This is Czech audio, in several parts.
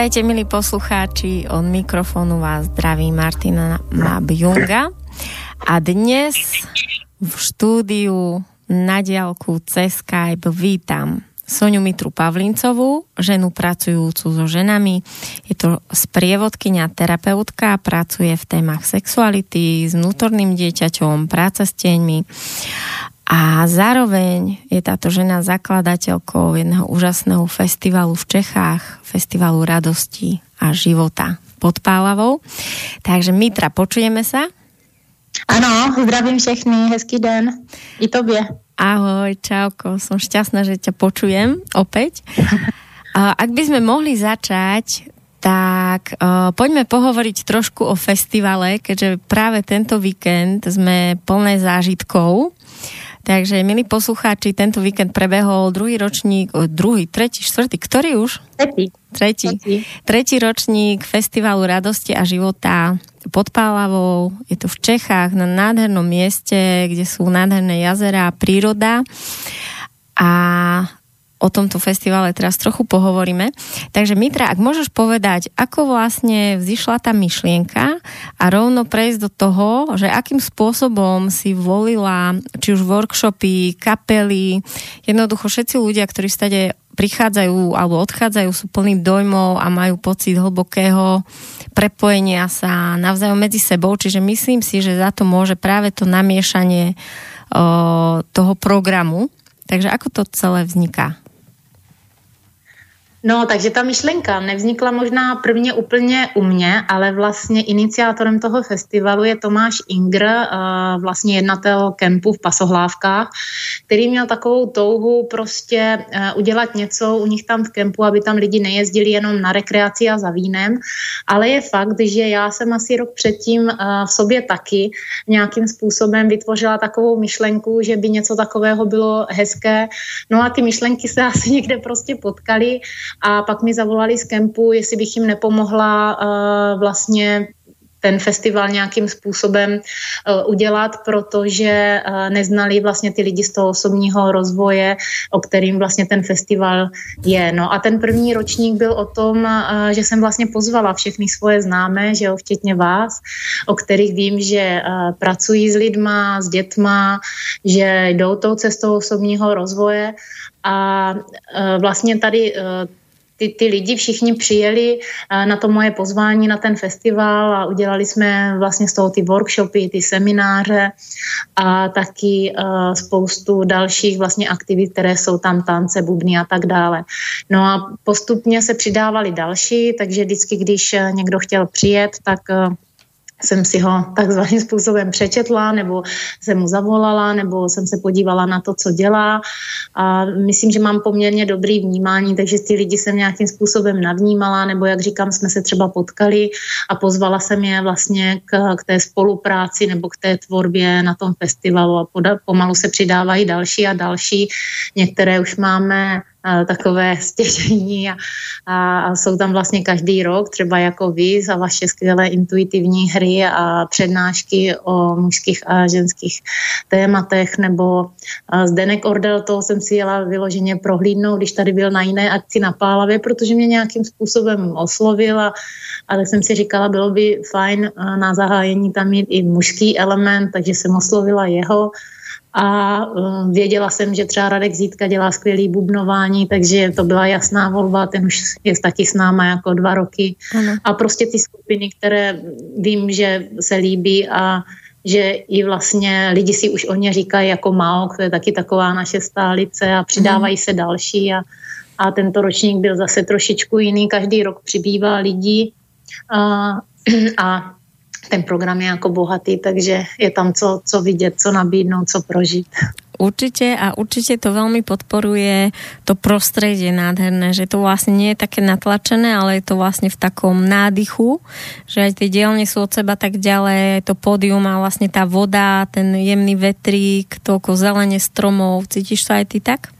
Vítajte, milí poslucháči, od mikrofónu vás zdraví Martina Mabjunga. A dnes v štúdiu na diálku cez Skype vítam Soniu Mitru Pavlincovú, ženu pracujúcu so ženami. Je to sprievodkynia terapeutka, pracuje v témach sexuality, s vnútorným dieťaťom, práca s tieňmi a zároveň je táto žena zakladateľkou jedného úžasného festivalu v Čechách, festivalu radosti a života pod Pálavou. Takže Mitra, počujeme sa? Ano, zdravím všechny, hezký den. I tobě. Ahoj, čauko, som šťastná, že ťa počujem opäť. Ak by sme mohli začať, tak uh, poďme pohovoriť trošku o festivale, keďže práve tento víkend sme plné zážitkov. Takže, milí poslucháči, tento víkend prebehol druhý ročník, druhý, tretí, štvrtý, ktorý už? Tretí. Tretí. Tretí, tretí ročník Festivalu radosti a života pod Pálavou. Je to v Čechách na nádhernom mieste, kde sú nádherné jazera a príroda. A o tomto festivale teraz trochu pohovoríme. Takže Mitra, ak môžeš povedať, ako vlastne vzýšla tá myšlienka a rovno prejsť do toho, že akým spôsobom si volila či už workshopy, kapely, jednoducho všetci ľudia, ktorí stade prichádzajú alebo odchádzajú, sú plní dojmov a majú pocit hlbokého prepojenia sa navzájom medzi sebou, čiže myslím si, že za to môže práve to namiešanie o, toho programu. Takže ako to celé vzniká? No, takže ta myšlenka nevznikla možná prvně úplně u mě, ale vlastně iniciátorem toho festivalu je Tomáš Ingr, eh, vlastně jednatel kempu v Pasohlávkách, který měl takovou touhu prostě eh, udělat něco u nich tam v kempu, aby tam lidi nejezdili jenom na rekreaci a za vínem, ale je fakt, že já jsem asi rok předtím eh, v sobě taky nějakým způsobem vytvořila takovou myšlenku, že by něco takového bylo hezké. No a ty myšlenky se asi někde prostě potkaly a pak mi zavolali z kempu, jestli bych jim nepomohla uh, vlastně ten festival nějakým způsobem uh, udělat, protože uh, neznali vlastně ty lidi z toho osobního rozvoje, o kterým vlastně ten festival je. No a ten první ročník byl o tom, uh, že jsem vlastně pozvala všechny svoje známé, že jo, včetně vás, o kterých vím, že pracují s lidma, s dětma, že jdou tou cestou osobního rozvoje a vlastně tady ty, ty lidi všichni přijeli eh, na to moje pozvání na ten festival a udělali jsme vlastně z toho ty workshopy, ty semináře a taky uh, spoustu dalších vlastně aktivit, které jsou tam tance, bubny a tak dále. No a postupně se přidávali další, takže vždycky, když eh, někdo chtěl přijet, tak jsem si ho takzvaným způsobem přečetla, nebo jsem mu zavolala, nebo jsem se podívala na to, co dělá. A myslím, že mám poměrně dobrý vnímání, takže ty lidi jsem nějakým způsobem navnímala, nebo jak říkám, jsme se třeba potkali a pozvala jsem je vlastně k, k té spolupráci nebo k té tvorbě na tom festivalu a poda, pomalu se přidávají další a další. Některé už máme takové stěžení a, a jsou tam vlastně každý rok, třeba jako vy za vaše skvělé intuitivní hry a přednášky o mužských a ženských tématech, nebo Zdenek Ordel, toho jsem si jela vyloženě prohlídnout, když tady byl na jiné akci na Pálavě, protože mě nějakým způsobem oslovil a, a tak jsem si říkala, bylo by fajn na zahájení tam mít i mužský element, takže jsem oslovila jeho a uh, věděla jsem, že třeba Radek Zítka dělá skvělý bubnování, takže to byla jasná volba, ten už je taky s náma jako dva roky. Ano. A prostě ty skupiny, které vím, že se líbí a že i vlastně lidi si už o ně říkají jako Maok, to je taky taková naše stálice a přidávají se další a, a tento ročník byl zase trošičku jiný, každý rok přibývá lidí a, a ten program je jako bohatý, takže je tam co, co vidět, co nabídnout, co prožít. Určite a určite to veľmi podporuje to prostredie nádherné, že to vlastne nie je také natlačené, ale je to vlastne v takom nádychu, že aj tie dielne sú od seba tak ďalej, to pódium a vlastne tá voda, ten jemný vetrík, toľko zelenie stromov, cítiš sa aj ty tak?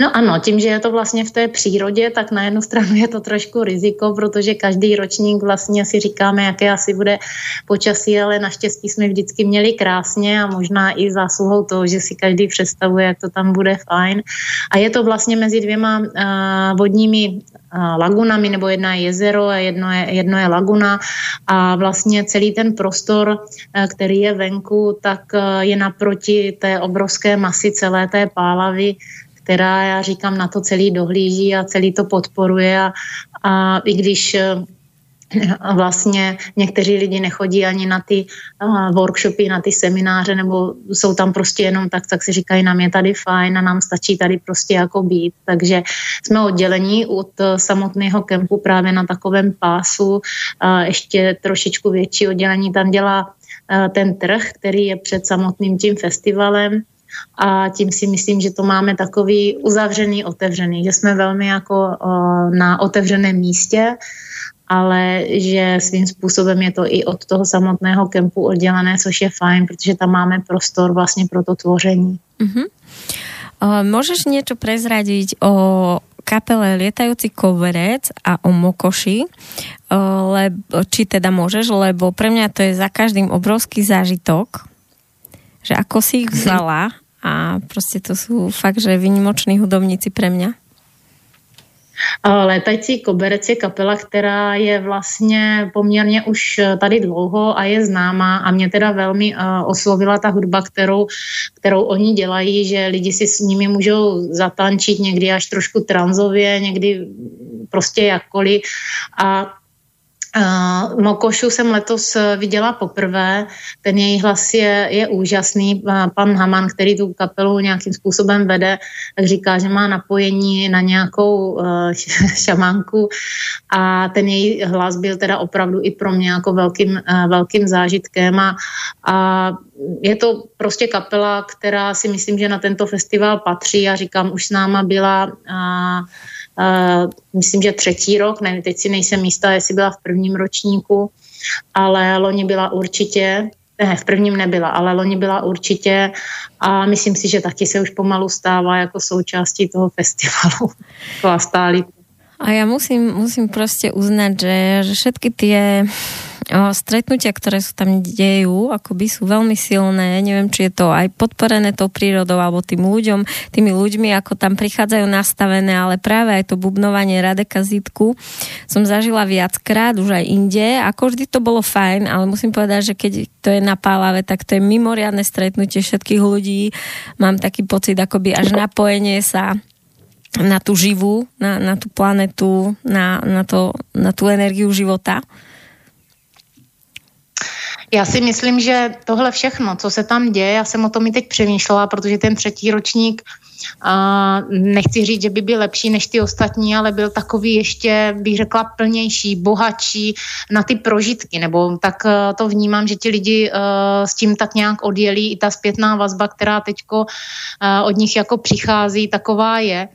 No ano, tím, že je to vlastně v té přírodě, tak na jednu stranu je to trošku riziko, protože každý ročník vlastně si říkáme, jaké asi bude počasí, ale naštěstí jsme vždycky měli krásně a možná i zásluhou toho, že si každý představuje, jak to tam bude fajn. A je to vlastně mezi dvěma uh, vodními uh, lagunami, nebo jedna je jezero a jedno je, jedno je laguna a vlastně celý ten prostor, uh, který je venku, tak je naproti té obrovské masy celé té pálavy, která, já říkám, na to celý dohlíží a celý to podporuje a, a i když eh, vlastně někteří lidi nechodí ani na ty uh, workshopy, na ty semináře, nebo jsou tam prostě jenom tak, tak si říkají, nám je tady fajn a nám stačí tady prostě jako být. Takže jsme oddělení od uh, samotného kempu právě na takovém pásu. Uh, ještě trošičku větší oddělení tam dělá ten trh, který je před samotným tím festivalem a tím si myslím, že to máme takový uzavřený, otevřený, že jsme velmi jako na otevřeném místě, ale že svým způsobem je to i od toho samotného kempu oddělené, což je fajn, protože tam máme prostor vlastně pro to tvoření. Uh-huh. Môžeš niečo prezradiť o kapele Lietajúci koverec a o Mokoši, lebo, či teda môžeš, lebo pre mňa to je za každým obrovský zážitok, že ako si ich vzala a prostě to jsou fakt, že vynimoční hudobníci pre mňa. Létající koberec je kapela, která je vlastně poměrně už tady dlouho a je známá a mě teda velmi oslovila ta hudba, kterou, kterou oni dělají, že lidi si s nimi můžou zatančit někdy až trošku tranzově, někdy prostě jakkoliv a Uh, Mokošu jsem letos eh, viděla poprvé, ten její hlas je, je úžasný. Pan Haman, který tu kapelu nějakým způsobem vede, tak říká, že má napojení na nějakou uh, šamanku. A ten její hlas byl teda opravdu i pro mě jako velkým, uh, velkým zážitkem. A, a je to prostě kapela, která si myslím, že na tento festival patří. A říkám, už s náma byla uh, myslím, že třetí rok, nevím, teď si nejsem místa, jestli byla v prvním ročníku, ale loni byla určitě, ne, v prvním nebyla, ale loni byla určitě a myslím si, že taky se už pomalu stává jako součástí toho festivalu. Taková stálí. A já musím, musím prostě uznat, že, že všetky ty stretnutia, ktoré sú tam dejú, akoby sú veľmi silné. Neviem, či je to aj podporené tou prírodou alebo tým ľuďom, tými ľuďmi, ako tam prichádzajú nastavené, ale práve aj to bubnovanie Radeka Zitku som zažila viackrát, už aj inde. Ako vždy to bolo fajn, ale musím povedať, že keď to je na Pálave, tak to je mimoriadne stretnutie všetkých ľudí. Mám taký pocit, akoby až napojenie sa na tú živú, na, na tú planetu, na, na, to, na tú energiu života. Já si myslím, že tohle všechno, co se tam děje, já jsem o tom i teď přemýšlela, protože ten třetí ročník a nechci říct, že by byl lepší než ty ostatní, ale byl takový ještě, bych řekla, plnější, bohatší na ty prožitky, nebo tak eh, to vnímám, že ti lidi uh, s tím tak nějak odjelí, i ta zpětná vazba, která teďko uh, od nich jako přichází, taková je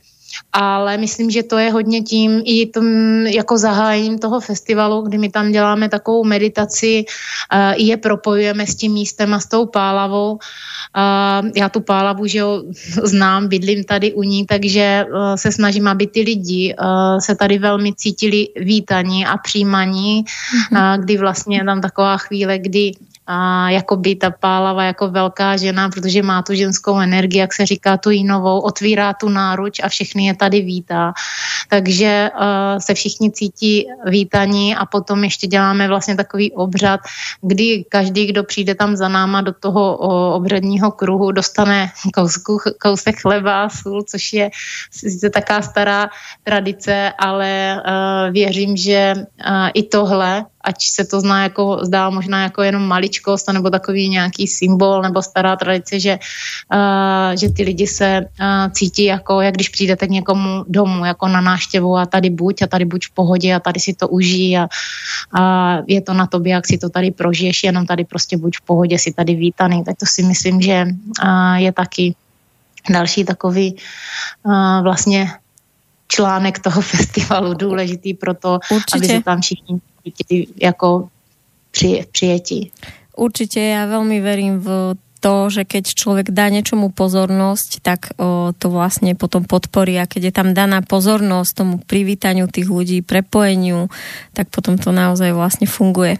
ale myslím, že to je hodně tím i tom jako zahájením toho festivalu, kdy my tam děláme takovou meditaci, uh, i je propojujeme s tím místem a s tou pálavou. Uh, já tu pálavu, že jo, znám, bydlím tady u ní, takže uh, se snažím, aby ty lidi se tady velmi cítili vítaní a přijímaní, mm-hmm. uh, kdy vlastně je tam taková chvíle, kdy a jako by ta pálava jako velká žena, protože má tu ženskou energii, jak se říká, tu jinovou, otvírá tu náruč a všechny je tady vítá. Takže uh, se všichni cítí vítaní a potom ještě děláme vlastně takový obřad, kdy každý, kdo přijde tam za náma do toho uh, obřadního kruhu, dostane kousku, kousek chleba sůl, což je sice taká stará tradice, ale uh, věřím, že uh, i tohle ať se to zná jako, zdá možná jako jenom maličkost, nebo takový nějaký symbol, nebo stará tradice, že, uh, že ty lidi se uh, cítí jako, jak když přijdete k někomu domů, jako na náštěvu a tady buď a tady buď v pohodě a tady si to užij a, a je to na tobě, jak si to tady prožiješ, jenom tady prostě buď v pohodě, si tady vítaný, tak to si myslím, že uh, je taky další takový uh, vlastně článek toho festivalu důležitý pro to, Určitě. aby se tam všichni cítili jako při, přijetí. Určitě, já velmi verím v to, že keď človek dá niečomu pozornosť, tak o, to vlastne potom podporí a keď je tam daná pozornosť tomu privítaniu tých ľudí, prepojeniu, tak potom to naozaj vlastne funguje.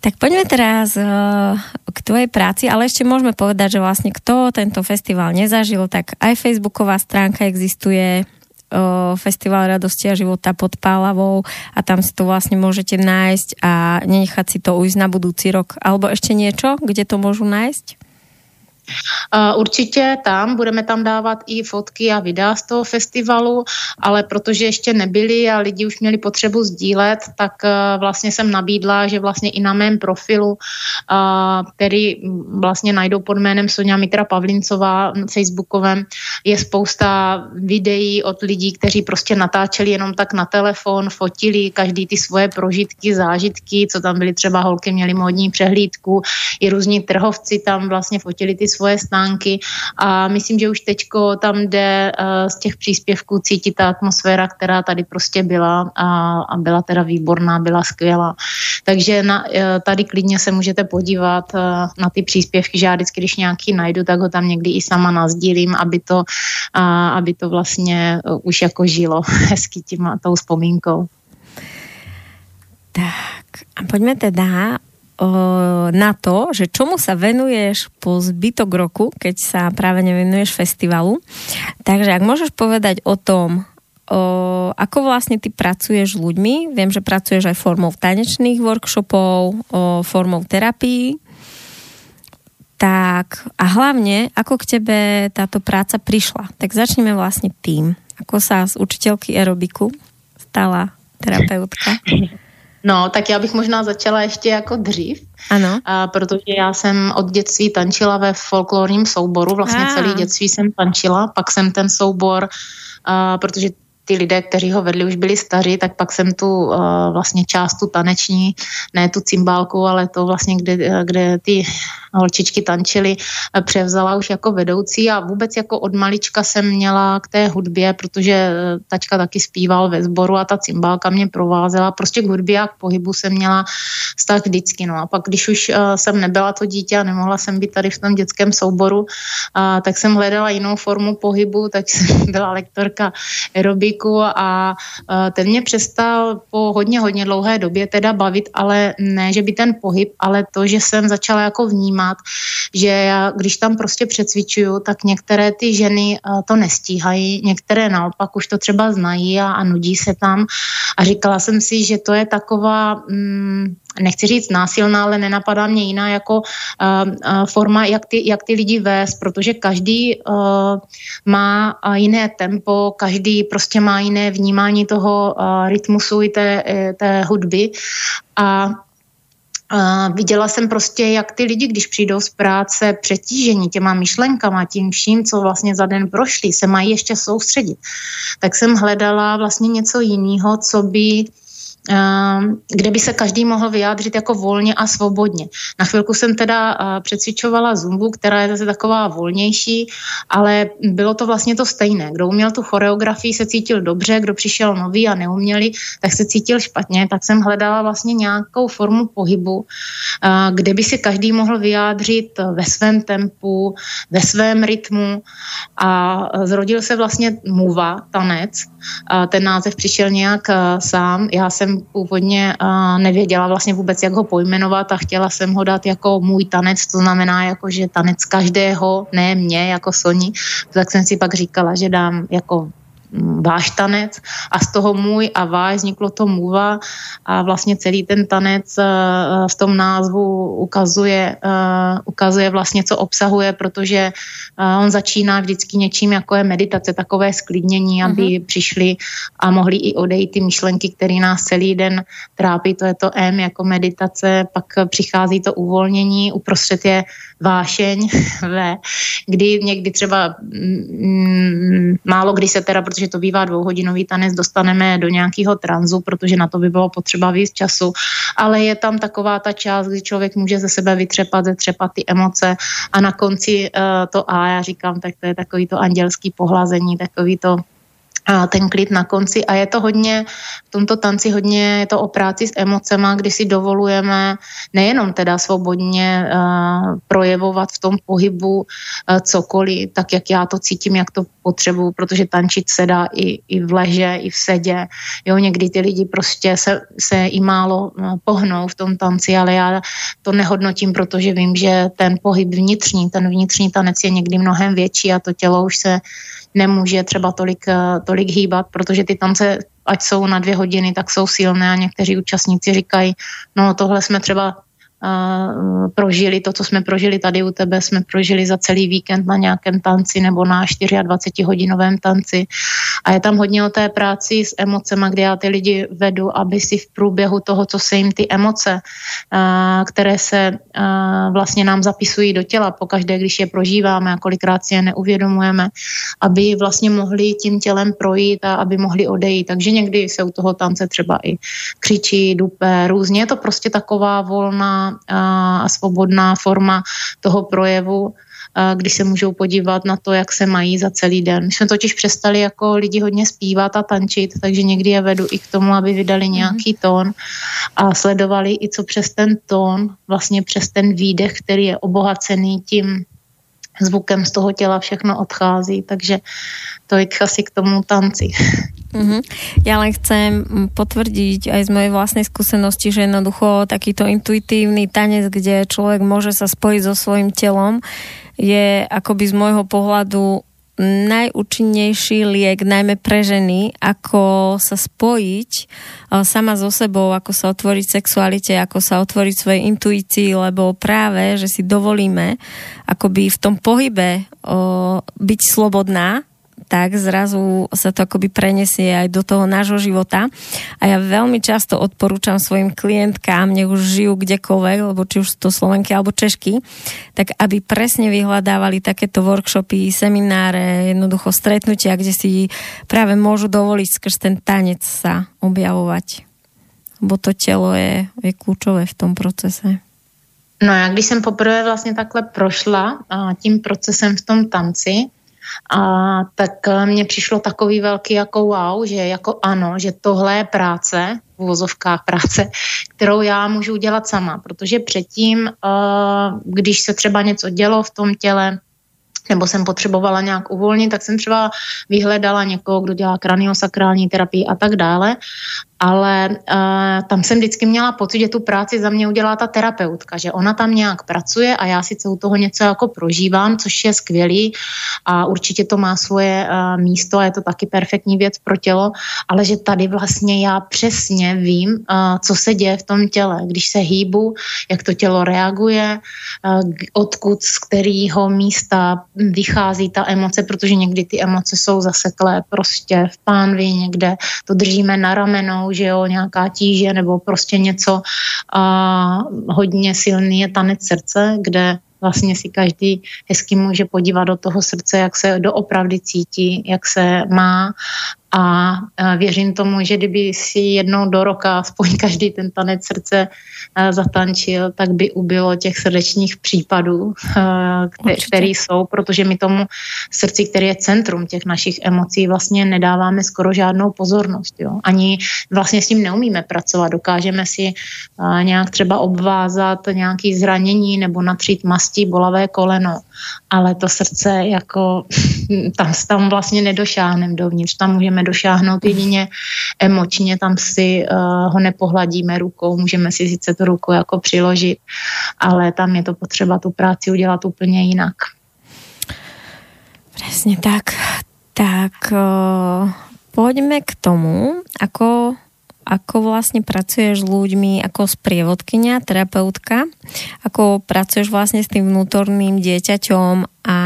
Tak poďme teraz uh, k tvojej práci, ale ešte môžeme povedať, že vlastne kto tento festival nezažil, tak aj facebooková stránka existuje, Festival radosti a života pod Pálavou a tam si to vlastne môžete nájsť a nenechať si to ujsť na budúci rok. Alebo ešte niečo, kde to môžu nájsť? Určitě tam, budeme tam dávat i fotky a videa z toho festivalu, ale protože ještě nebyli a lidi už měli potřebu sdílet, tak e, vlastně jsem nabídla, že vlastně i na mém profilu, který vlastně najdou pod jménem Sonja Mitra Pavlincová facebookovém, je spousta videí od lidí, kteří prostě natáčeli jenom tak na telefon, fotili každý ty svoje prožitky, zážitky, co tam byly třeba holky, měly módní přehlídku, i různí trhovci tam vlastně fotili ty svoje stánky a myslím, že už teďko tam jde uh, z těch příspěvků cítit ta atmosféra, která tady prostě byla a, a byla teda výborná, byla skvělá. Takže na, uh, tady klidně se můžete podívat uh, na ty příspěvky, že já vždycky, když nějaký najdu, tak ho tam někdy i sama nazdílím, aby to, aby to vlastně už jako žilo hezky tím tou vzpomínkou. Tak a pojďme teda na to, že čomu sa venuješ po zbytok roku, keď sa práve nevenuješ festivalu. Takže ak môžeš povedať o tom, o, ako vlastne ty pracuješ s ľuďmi, viem, že pracuješ aj formou tanečných workshopov, o, formou terapii, tak a hlavne, ako k tebe táto práca prišla. Tak začneme vlastne tým, ako sa z učiteľky aerobiku stala terapeutka. No, tak já bych možná začala ještě jako dřív, ano. A, protože já jsem od dětství tančila ve folklorním souboru, vlastně a. celý dětství jsem tančila, pak jsem ten soubor, a, protože ty lidé, kteří ho vedli, už byli staří, tak pak jsem tu uh, vlastně část tu taneční, ne tu cymbálku, ale to vlastně, kde, kde ty holčičky tančily, eh, převzala už jako vedoucí a vůbec jako od malička jsem měla k té hudbě, protože eh, tačka taky zpíval ve sboru a ta cymbálka mě provázela. Prostě k hudbě a k pohybu jsem měla vztah vždycky. No a pak, když už uh, jsem nebyla to dítě a nemohla jsem být tady v tom dětském souboru, uh, tak jsem hledala jinou formu pohybu, tak jsem byla lektorka aerobiku a ten mě přestal po hodně, hodně dlouhé době teda bavit, ale ne, že by ten pohyb, ale to, že jsem začala jako vnímat vnímat, že já, když tam prostě přecvičuju, tak některé ty ženy eh, to nestíhají, některé naopak už to třeba znají a, a nudí se tam. A říkala jsem si, že to je taková, mm, nechci říct násilná, ale nenapadá mě jiná jako uh, uh, forma, jak ty, jak ty lidi vést, protože každý uh, má jiné tempo, každý prostě má jiné vnímání toho uh, rytmusu i té, té hudby. A viděla jsem prostě, jak ty lidi, když přijdou z práce přetížení těma myšlenkama, tím vším, co vlastně za den prošli, se mají ještě soustředit. Tak jsem hledala vlastně něco jiného, co by kde by se každý mohl vyjádřit jako volně a svobodně. Na chvilku jsem teda eh, přecvičovala zumbu, která je zase taková volnější, ale bylo to vlastně to stejné. Kdo uměl tu choreografii, se cítil dobře, kdo přišel nový a neuměli, tak se cítil špatně. Tak jsem hledala vlastně nějakou formu pohybu, eh, kde by se každý mohl vyjádřit ve svém tempu, ve svém rytmu a zrodil se vlastně muva, tanec. Ten název přišel nějak eh, sám. Já jsem původně uh, nevěděla vlastně vůbec, jak ho pojmenovat a chtěla jsem ho dát jako můj tanec, to znamená jako, že tanec každého, ne mě jako Soni, tak jsem si pak říkala, že dám jako váš tanec a z toho můj a váš vzniklo to muva a vlastně celý ten tanec eh, v tom názvu ukazuje, eh, ukazuje vlastně, co obsahuje, protože eh, on začíná vždycky něčím, jako je meditace, takové sklidnění, aby mm-hmm. přišli a mohli i odejít ty myšlenky, které nás celý den trápí, to je to M jako meditace, pak přichází to uvolnění, uprostřed je vášeň V, kdy někdy třeba mm, málo kdy se teda, protože to bývá dvouhodinový tanec, dostaneme do nějakého tranzu, protože na to by bylo potřeba víc času, ale je tam taková ta část, kdy člověk může ze sebe vytřepat, zetřepat ty emoce a na konci uh, to A, já říkám, tak to je takový to andělský pohlazení, takový to ten klid na konci a je to hodně, v tomto tanci hodně je to o práci s emocema, kdy si dovolujeme nejenom teda svobodně uh, projevovat v tom pohybu uh, cokoliv, tak jak já to cítím, jak to potřebuju, protože tančit se dá i, i v leže, i v sedě. Jo, někdy ty lidi prostě se, se i málo uh, pohnou v tom tanci, ale já to nehodnotím, protože vím, že ten pohyb vnitřní, ten vnitřní tanec je někdy mnohem větší a to tělo už se nemůže třeba tolik, eh, tolik hýbat, protože ty tance, ať jsou na dvě hodiny, tak jsou silné a někteří účastníci říkají, no tohle jsme třeba prožili to, co jsme prožili tady u tebe, jsme prožili za celý víkend na nějakém tanci nebo na 24-hodinovém tanci. A je tam hodně o té práci s emocema, kde já ty lidi vedu, aby si v průběhu toho, co se jim ty emoce, které se vlastně nám zapisují do těla, pokaždé, když je prožíváme a kolikrát si je neuvědomujeme, aby vlastně mohli tím tělem projít a aby mohli odejít. Takže někdy se u toho tance třeba i křičí, dupe, různě. Je to prostě taková volná a svobodná forma toho projevu, když se můžou podívat na to, jak se mají za celý den. My jsme totiž přestali jako lidi hodně zpívat a tančit, takže někdy je vedu i k tomu, aby vydali mhm. nějaký tón a sledovali i co přes ten tón, vlastně přes ten výdech, který je obohacený tím zvukem z toho těla všechno odchází, takže to je asi k tomu tanci. Mm-hmm. Ja len chcem potvrdiť aj z mojej vlastnej skúsenosti, že jednoducho takýto intuitívny tanec, kde človek môže sa spojiť so svojím telom, je akoby z môjho pohľadu najúčinnejší liek, najmä pre ženy, ako sa spojiť e, sama so sebou, ako sa otvoriť sexualite, ako sa otvoriť svojej intuícii, lebo práve, že si dovolíme akoby v tom pohybe o, byť slobodná, tak zrazu sa to akoby prenesie aj do toho nášho života. A ja veľmi často odporúčam svojim klientkám, nech už žijú kdekoľvek, lebo či už sú to Slovenky alebo Češky, tak aby presne vyhľadávali takéto workshopy, semináre, jednoducho stretnutia, kde si práve môžu dovoliť skrz ten tanec sa objavovať. Lebo to telo je, je kľúčové v tom procese. No já když jsem poprvé vlastně takhle prošla tím procesem v tom tanci, a tak eh, mně přišlo takový velký jako wow, že jako ano, že tohle je práce, v práce, kterou já můžu udělat sama, protože předtím, eh, když se třeba něco dělo v tom těle, nebo jsem potřebovala nějak uvolnit, tak jsem třeba vyhledala někoho, kdo dělá kraniosakrální terapii a tak dále ale uh, tam jsem vždycky měla pocit, že tu práci za mě udělá ta terapeutka, že ona tam nějak pracuje a já sice u toho něco jako prožívám, což je skvělý a určitě to má svoje uh, místo a je to taky perfektní věc pro tělo, ale že tady vlastně já přesně vím, uh, co se děje v tom těle, když se hýbu, jak to tělo reaguje, uh, odkud, z kterého místa vychází ta emoce, protože někdy ty emoce jsou zaseklé prostě v pánvi, někde to držíme na ramenou, že jo, nějaká tíže nebo prostě něco a hodně silný je tanec srdce, kde vlastně si každý hezky může podívat do toho srdce, jak se doopravdy cítí, jak se má a věřím tomu, že kdyby si jednou do roka aspoň každý ten tanec srdce zatančil, tak by ubylo těch srdečních případů, které jsou, protože my tomu srdci, který je centrum těch našich emocí, vlastně nedáváme skoro žádnou pozornost. Jo? Ani vlastně s tím neumíme pracovat. Dokážeme si nějak třeba obvázat nějaké zranění nebo natřít mastí bolavé koleno, ale to srdce jako tam, tam vlastně nedošáhneme dovnitř, tam můžeme došáhnout jedině emočně, tam si uh, ho nepohladíme rukou, můžeme si sice tu ruku jako přiložit, ale tam je to potřeba tu práci udělat úplně jinak. Přesně tak. Tak uh, poďme k tomu, ako ako vlastne pracuješ s ľuďmi ako sprievodkynia, terapeutka, ako pracuješ vlastne s tým vnútorným dieťaťom a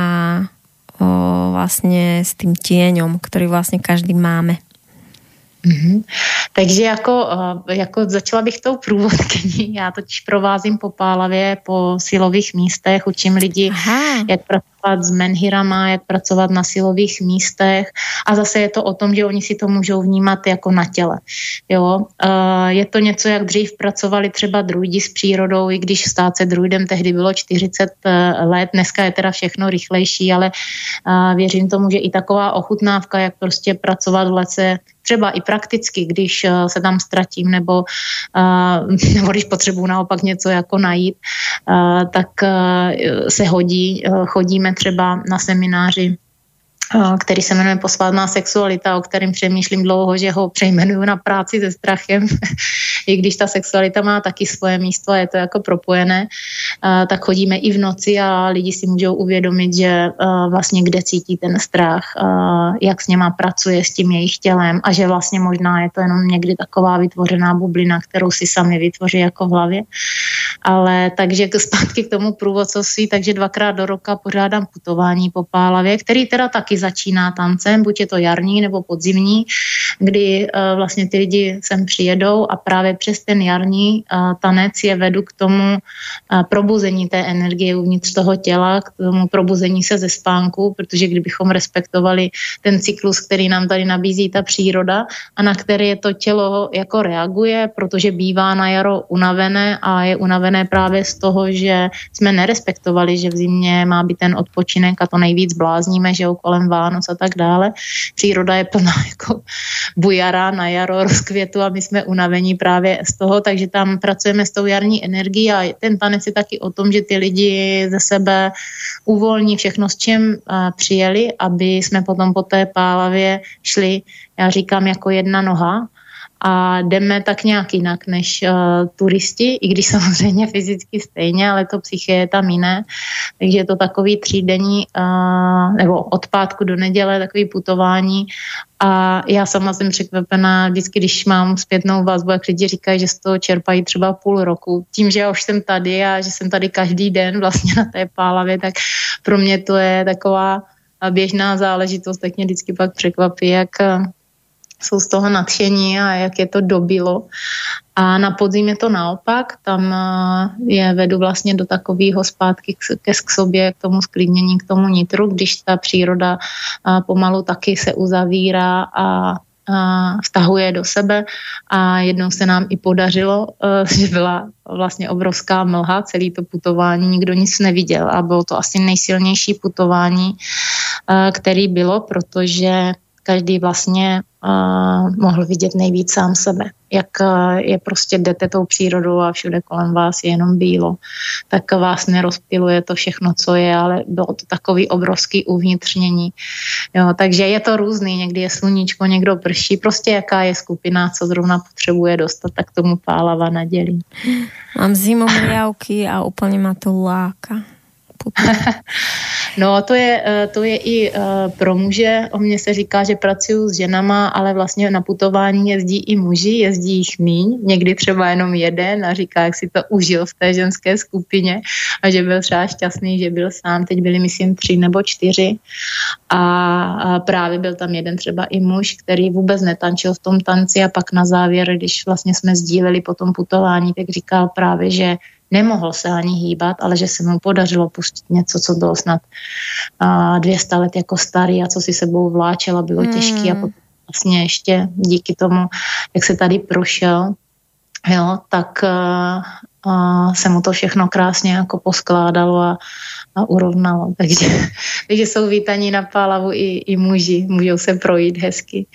o, vlastne s tým tieňom, ktorý vlastne každý máme. Mm-hmm. Takže jako, jako začala bych tou průvodkyní. Já totiž provázím po Pálavě, po silových místech, učím lidi, Aha. jak pracovat pracovat s menhirama, jak pracovat na silových místech a zase je to o tom, že oni si to můžou vnímat jako na těle. Jo? Je to něco, jak dřív pracovali třeba druidi s přírodou, i když stát se druidem tehdy bylo 40 e, let, dneska je teda všechno rychlejší, ale věřím tomu, že i taková ochutnávka, jak prostě pracovat v lese třeba i prakticky, když eh, se tam ztratím nebo, eh, nebo když potřebuji naopak něco jako najít, eh, tak se hodí. Chodíme třeba na semináři který se jmenuje Posvátná sexualita, o kterém přemýšlím dlouho, že ho přejmenuju na práci se strachem, i když ta sexualita má taky svoje místo a je to jako propojené, tak chodíme i v noci a lidi si můžou uvědomit, že vlastně kde cítí ten strach, jak s něma pracuje, s tím jejich tělem a že vlastně možná je to jenom někdy taková vytvořená bublina, kterou si sami vytvoří jako v hlavě. Ale takže zpátky k tomu průvodcovství, takže dvakrát do roka pořádám putování po Pálavě, který teda taky začíná tancem, buď je to jarní nebo podzimní, kdy vlastně ty lidi sem přijedou a právě přes ten jarní tanec je vedu k tomu uh, probuzení té energie uvnitř toho těla, k tomu probuzení se ze spánku, protože kdybychom respektovali ten cyklus, který nám tady nabízí ta příroda a na který to tělo jako reaguje, protože bývá na jaro unavené a je unavené právě z toho, že jsme nerespektovali, že v zimě má být ten odpočinek a to nejvíc blázníme, že kolem Vánoc a tak dále. Příroda je plná jako bujara na jaro, rozkvětu a my jsme unavení právě z toho, takže tam pracujeme s tou jarní energií a ten tanec je taky o tom, že ty lidi ze sebe uvolní všechno, s čím přijeli, aby jsme potom po té pálavě šli, já říkám, jako jedna noha a jdeme tak nějak jinak než uh, turisti, i když samozřejmě fyzicky stejně, ale to psyché je tam jiné. Takže je to takový třídenní, uh, nebo od pátku do neděle takový putování a já sama jsem překvapená vždycky, když mám zpětnou vazbu, jak lidi říkají, že z toho čerpají třeba půl roku. Tím, že já už jsem tady a že jsem tady každý den vlastně na té pálavě, tak pro mě to je taková běžná záležitost, tak mě vždycky pak překvapí, jak jsou z toho nadšení a jak je to dobilo. A na podzim je to naopak, tam eh, je vedu vlastně do takového zpátky ke k sobě, k tomu sklidnění, k tomu nitru, když ta příroda eh, pomalu taky se uzavírá a vtahuje do sebe a jednou se nám i podařilo, eh, že byla vlastně obrovská mlha, celý to putování, nikdo nic neviděl a bylo to asi nejsilnější putování, který bylo, protože každý vlastně uh, mohl vidět nejvíc sám sebe. Jak uh, je prostě jdete tou přírodou a všude kolem vás je jenom bílo, tak vás nerozptiluje to všechno, co je, ale bylo to takový obrovský uvnitřnění. Jo, takže je to různý, někdy je sluníčko, někdo prší, prostě jaká je skupina, co zrovna potřebuje dostat, tak tomu pálava nadělí. Mám zimu a úplně má to láka. no to je, eh, to je i eh, pro muže. O mně se říká, že pracuju s ženama, ale vlastně na putování jezdí i muži, jezdí jich míň, někdy třeba jenom jeden a říká, jak si to užil v té ženské skupině a že byl třeba šťastný, že byl sám. Teď byli, myslím, tři nebo čtyři a právě byl tam jeden třeba i muž, který vůbec netančil v tom tanci a pak na závěr, když vlastně jsme sdíleli po tom putování, tak říkal právě, že nemohl se ani hýbat, ale že se mu podařilo pustit něco, co bylo snad uh, 200 let jako starý a co si sebou vláčel a bylo mm. těžký a potom vlastně ještě díky tomu, jak se tady prošel, jo, tak uh, se mu to všechno krásně jako poskládalo a a urovnalo. Takže, takže jsou vítaní na Pálavu i, i muži, můžou se projít hezky.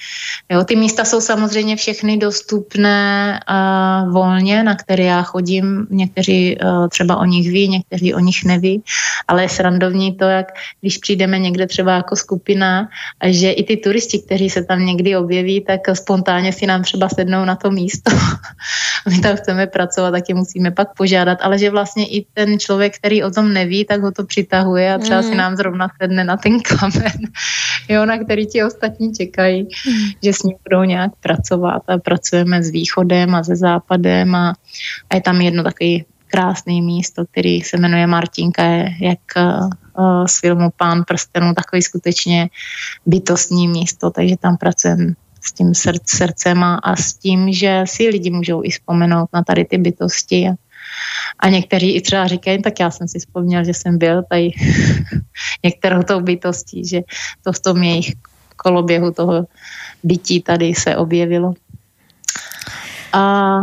Jo, ty místa jsou samozřejmě všechny dostupné uh, volně, na které já chodím. Někteří uh, třeba o nich ví, někteří o nich neví, ale je srandovní to, jak když přijdeme někde třeba jako skupina, že i ty turisti, kteří se tam někdy objeví, tak spontánně si nám třeba sednou na to místo. My tam chceme pracovat, tak je musíme pak požádat, ale že vlastně i ten člověk, který o tom neví, tak ho to přitahuje a třeba mm. si nám zrovna sedne na ten kamen, jo, na který ti ostatní čekají, mm. že s ním budou nějak pracovat a pracujeme s východem a se západem a, a je tam jedno takový krásný místo, který se jmenuje Martinka, je jak uh, z filmu Pán prstenů, takový skutečně bytostní místo, takže tam pracujeme s tím srdc, srdcem a, a s tím, že si lidi můžou i vzpomenout na tady ty bytosti a, A někteří i třeba říkají, tak já jsem si vzpomněl, že jsem byl tady některou tou bytostí, že to v tom jejich koloběhu toho bytí tady se objevilo. A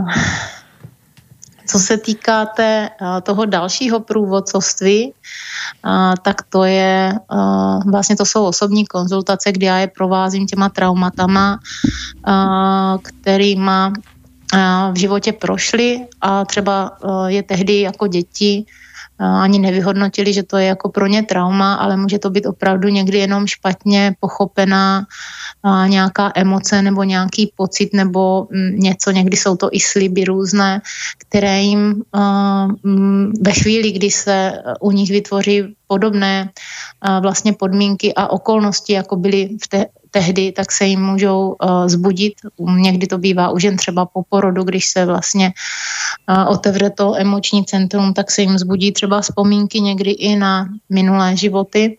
co se týká té, toho dalšího průvodcovství, tak to je, vlastně to jsou osobní konzultace, kdy já je provázím těma traumatama, kterýma v životě prošli a třeba je tehdy jako děti ani nevyhodnotili, že to je jako pro ně trauma, ale může to být opravdu někdy jenom špatně pochopená nějaká emoce nebo nějaký pocit nebo mm, něco, někdy jsou to i sliby různé, které jim mm, ve chvíli, kdy se u nich vytvoří podobné vlastně podmínky a okolnosti, jako byly v té, tehdy, tak se jim můžou uh, zbudit. Někdy to bývá už jen třeba po porodu, když se vlastně uh, otevře to emoční centrum, tak se jim zbudí třeba vzpomínky někdy i na minulé životy.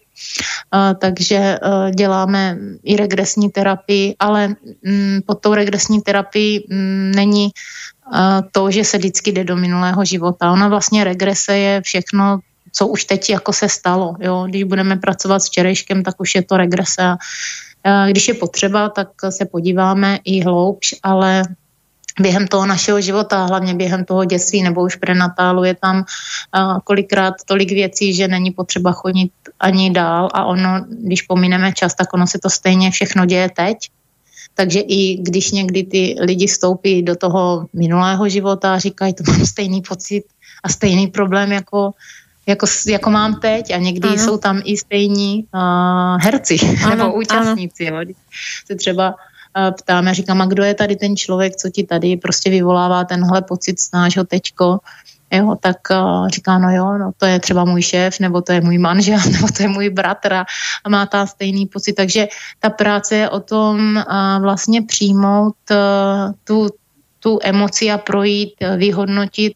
Takže děláme i regresní terapii, ale um, pod tou regresní terapii um, není to, že se vždycky jde do minulého života. Ona vlastně regrese je všechno co už teď jako se stalo. Jo? Když budeme pracovat s včerejškem, tak už je to regrese. Když je potřeba, tak se podíváme i hloubš, ale během toho našeho života, hlavně během toho dětství nebo už prenatálu je tam kolikrát tolik věcí, že není potřeba chodit ani dál a ono, když pomineme čas, tak ono se to stejně všechno děje teď. Takže i když někdy ty lidi vstoupí do toho minulého života a říkají, to mám stejný pocit a stejný problém jako jako, jako mám teď a někdy ano. jsou tam i stejní uh, herci ano, nebo účastníci. Ano. Jo. Se třeba uh, ptáme, říkám, a kdo je tady ten člověk, co ti tady prostě vyvolává tenhle pocit z nášho teďko, jo, tak uh, říká, no jo, no to je třeba můj šéf, nebo to je můj manžel, nebo to je můj bratr a, a má ta stejný pocit. Takže ta práce je o tom uh, vlastně přijmout uh, tu, tu emoci a projít, eh, vyhodnotit,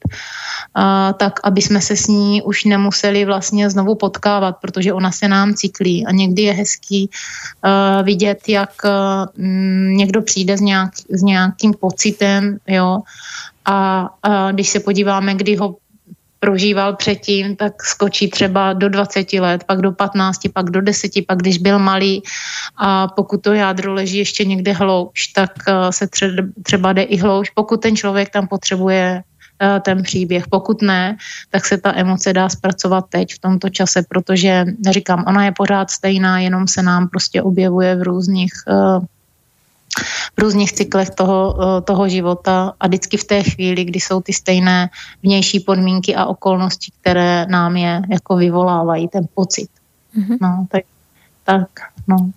a, tak aby jsme se s ní už nemuseli vlastně znovu potkávat, protože ona se nám cyklí a někdy je hezký uh, vidět, jak uh, někdo přijde s, nějak, s nějakým pocitem, jo, a, a když se podíváme, kdy ho prožíval předtím, tak skočí třeba do 20 let, pak do 15, pak do 10, pak když byl malý a pokud to jádro leží ještě někde hloubš, tak eh, se třeba jde i hloubš, pokud ten člověk tam potřebuje eh, ten příběh. Pokud ne, tak se ta emoce dá zpracovat teď v tomto čase, protože, říkám, ona je pořád stejná, jenom se nám prostě objevuje v různých uh, v různých cyklech toho, eh, toho života a vždycky v té chvíli, kdy jsou ty stejné vnější podmínky a okolnosti, které nám je jako vyvolávají, ten pocit. Mm-hmm. No, tak, tak, no.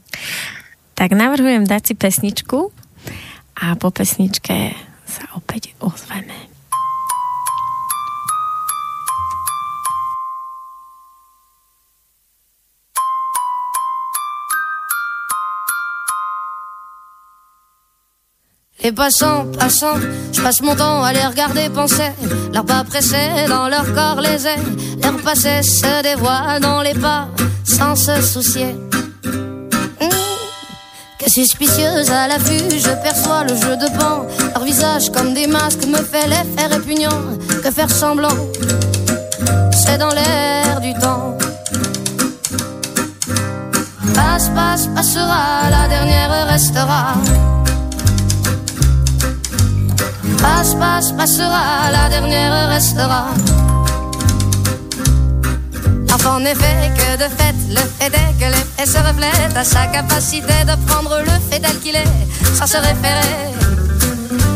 Tak navrhujem dať si pesničku a po pesničke sa opäť ozveme. Les passants, passants, je passe mon temps à les regarder penser, leurs pas pressés dans leur corps les ailes, leur passé se dévoile dans les pas sans se soucier. Hmm, que suspicieuse à l'affût, je perçois le jeu de pan. Leur visage comme des masques me fait l'effet répugnant. Que faire semblant, c'est dans l'air du temps. Passe, passe, passera, la dernière restera. Passe, passe, passera, la dernière restera. En effet, que de fait, le fait est que l'effet se reflète à sa capacité de prendre le fait tel qu'il est, sans se référer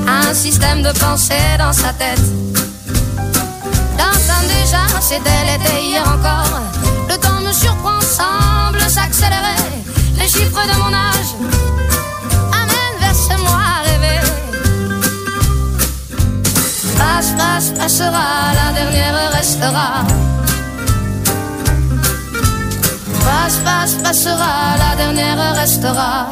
à un système de pensée dans sa tête. Dans déjà, c'était l'été hier encore. Le temps me surprend, semble s'accélérer. Les chiffres de mon âge amènent vers ce moi Passe, passe, passera, la dernière restera. Passe, passe, passera, la dernière restera.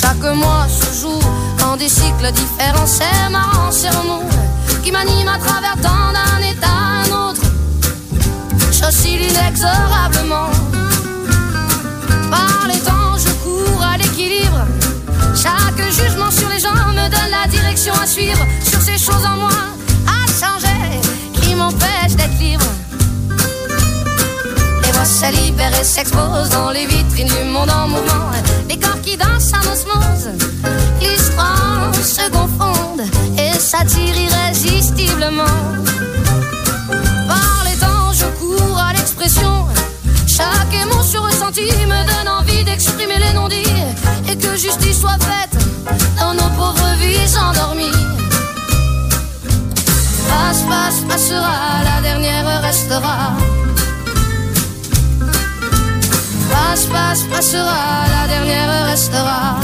Chaque mois se joue en des cycles différents, c'est marrant, c'est remous qui m'anime à travers tant d'un état inexorablement. Par les temps, je cours à l'équilibre. Chaque jugement sur les gens me donne la direction à suivre. Sur ces choses en moi à changer qui m'empêchent d'être libre. Les voix se libèrent et s'exposent dans les vitrines du monde en mouvement. Les corps qui dansent en osmose, l'histoire se confondent et s'attirent irrésistiblement. Par les temps, je cours à l'expression. Chaque émotion ressentie me donne envie d'exprimer les non-dits et que justice soit faite dans nos pauvres vies endormies. Passe, passe, passera, la dernière restera. Passe, passe, passera, la dernière restera.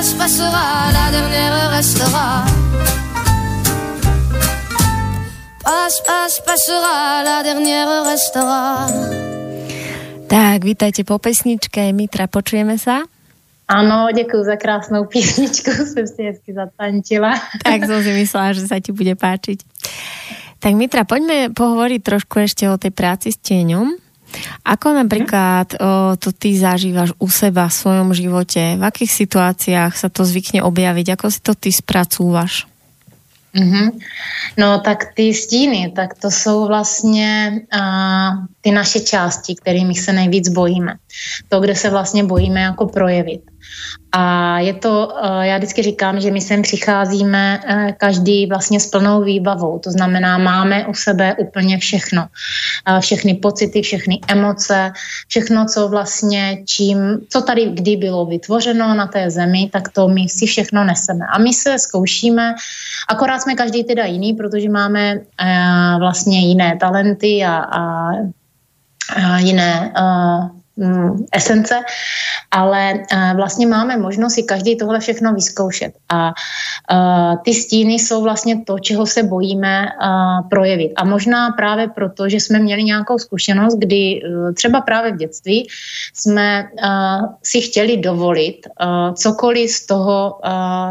Passera, la dernière restera. Passe, passe, passera, la dernière restera. Tak, vítajte po pesničke. Mitra, počujeme sa? Ano, děkuji za krásnou písničku, jsem si hezky zatančila. Tak som si myslela, že sa ti bude páčiť. Tak Mitra, poďme pohovoriť trošku ešte o tej práci s tieňom. Ako napríklad o, to ty zažívaš u seba v svojom živote? V akých situáciách sa to zvykne objaviť? Ako si to ty spracúvaš? Mm-hmm. No tak ty stíny, tak to jsou vlastně uh, ty naše části, kterými se nejvíc bojíme. To, kde se vlastně bojíme jako projevit. A je to, eh, já vždycky říkám, že my sem přicházíme eh, každý vlastně s plnou výbavou. To znamená, máme u sebe úplně všechno. Eh, všechny pocity, všechny emoce, všechno, co vlastně čím, co tady kdy bylo vytvořeno na té zemi, tak to my si všechno neseme. A my se zkoušíme, akorát jsme každý teda jiný, protože máme vlastně jiné talenty a, a, a jiné Mm, esence, ale uh, vlastně máme možnost si každý tohle všechno vyzkoušet. A uh, ty stíny jsou vlastně to, čeho se bojíme projevit. A možná právě proto, že jsme měli nějakou zkušenost, kdy třeba právě v dětství jsme si chtěli dovolit cokoliv z toho,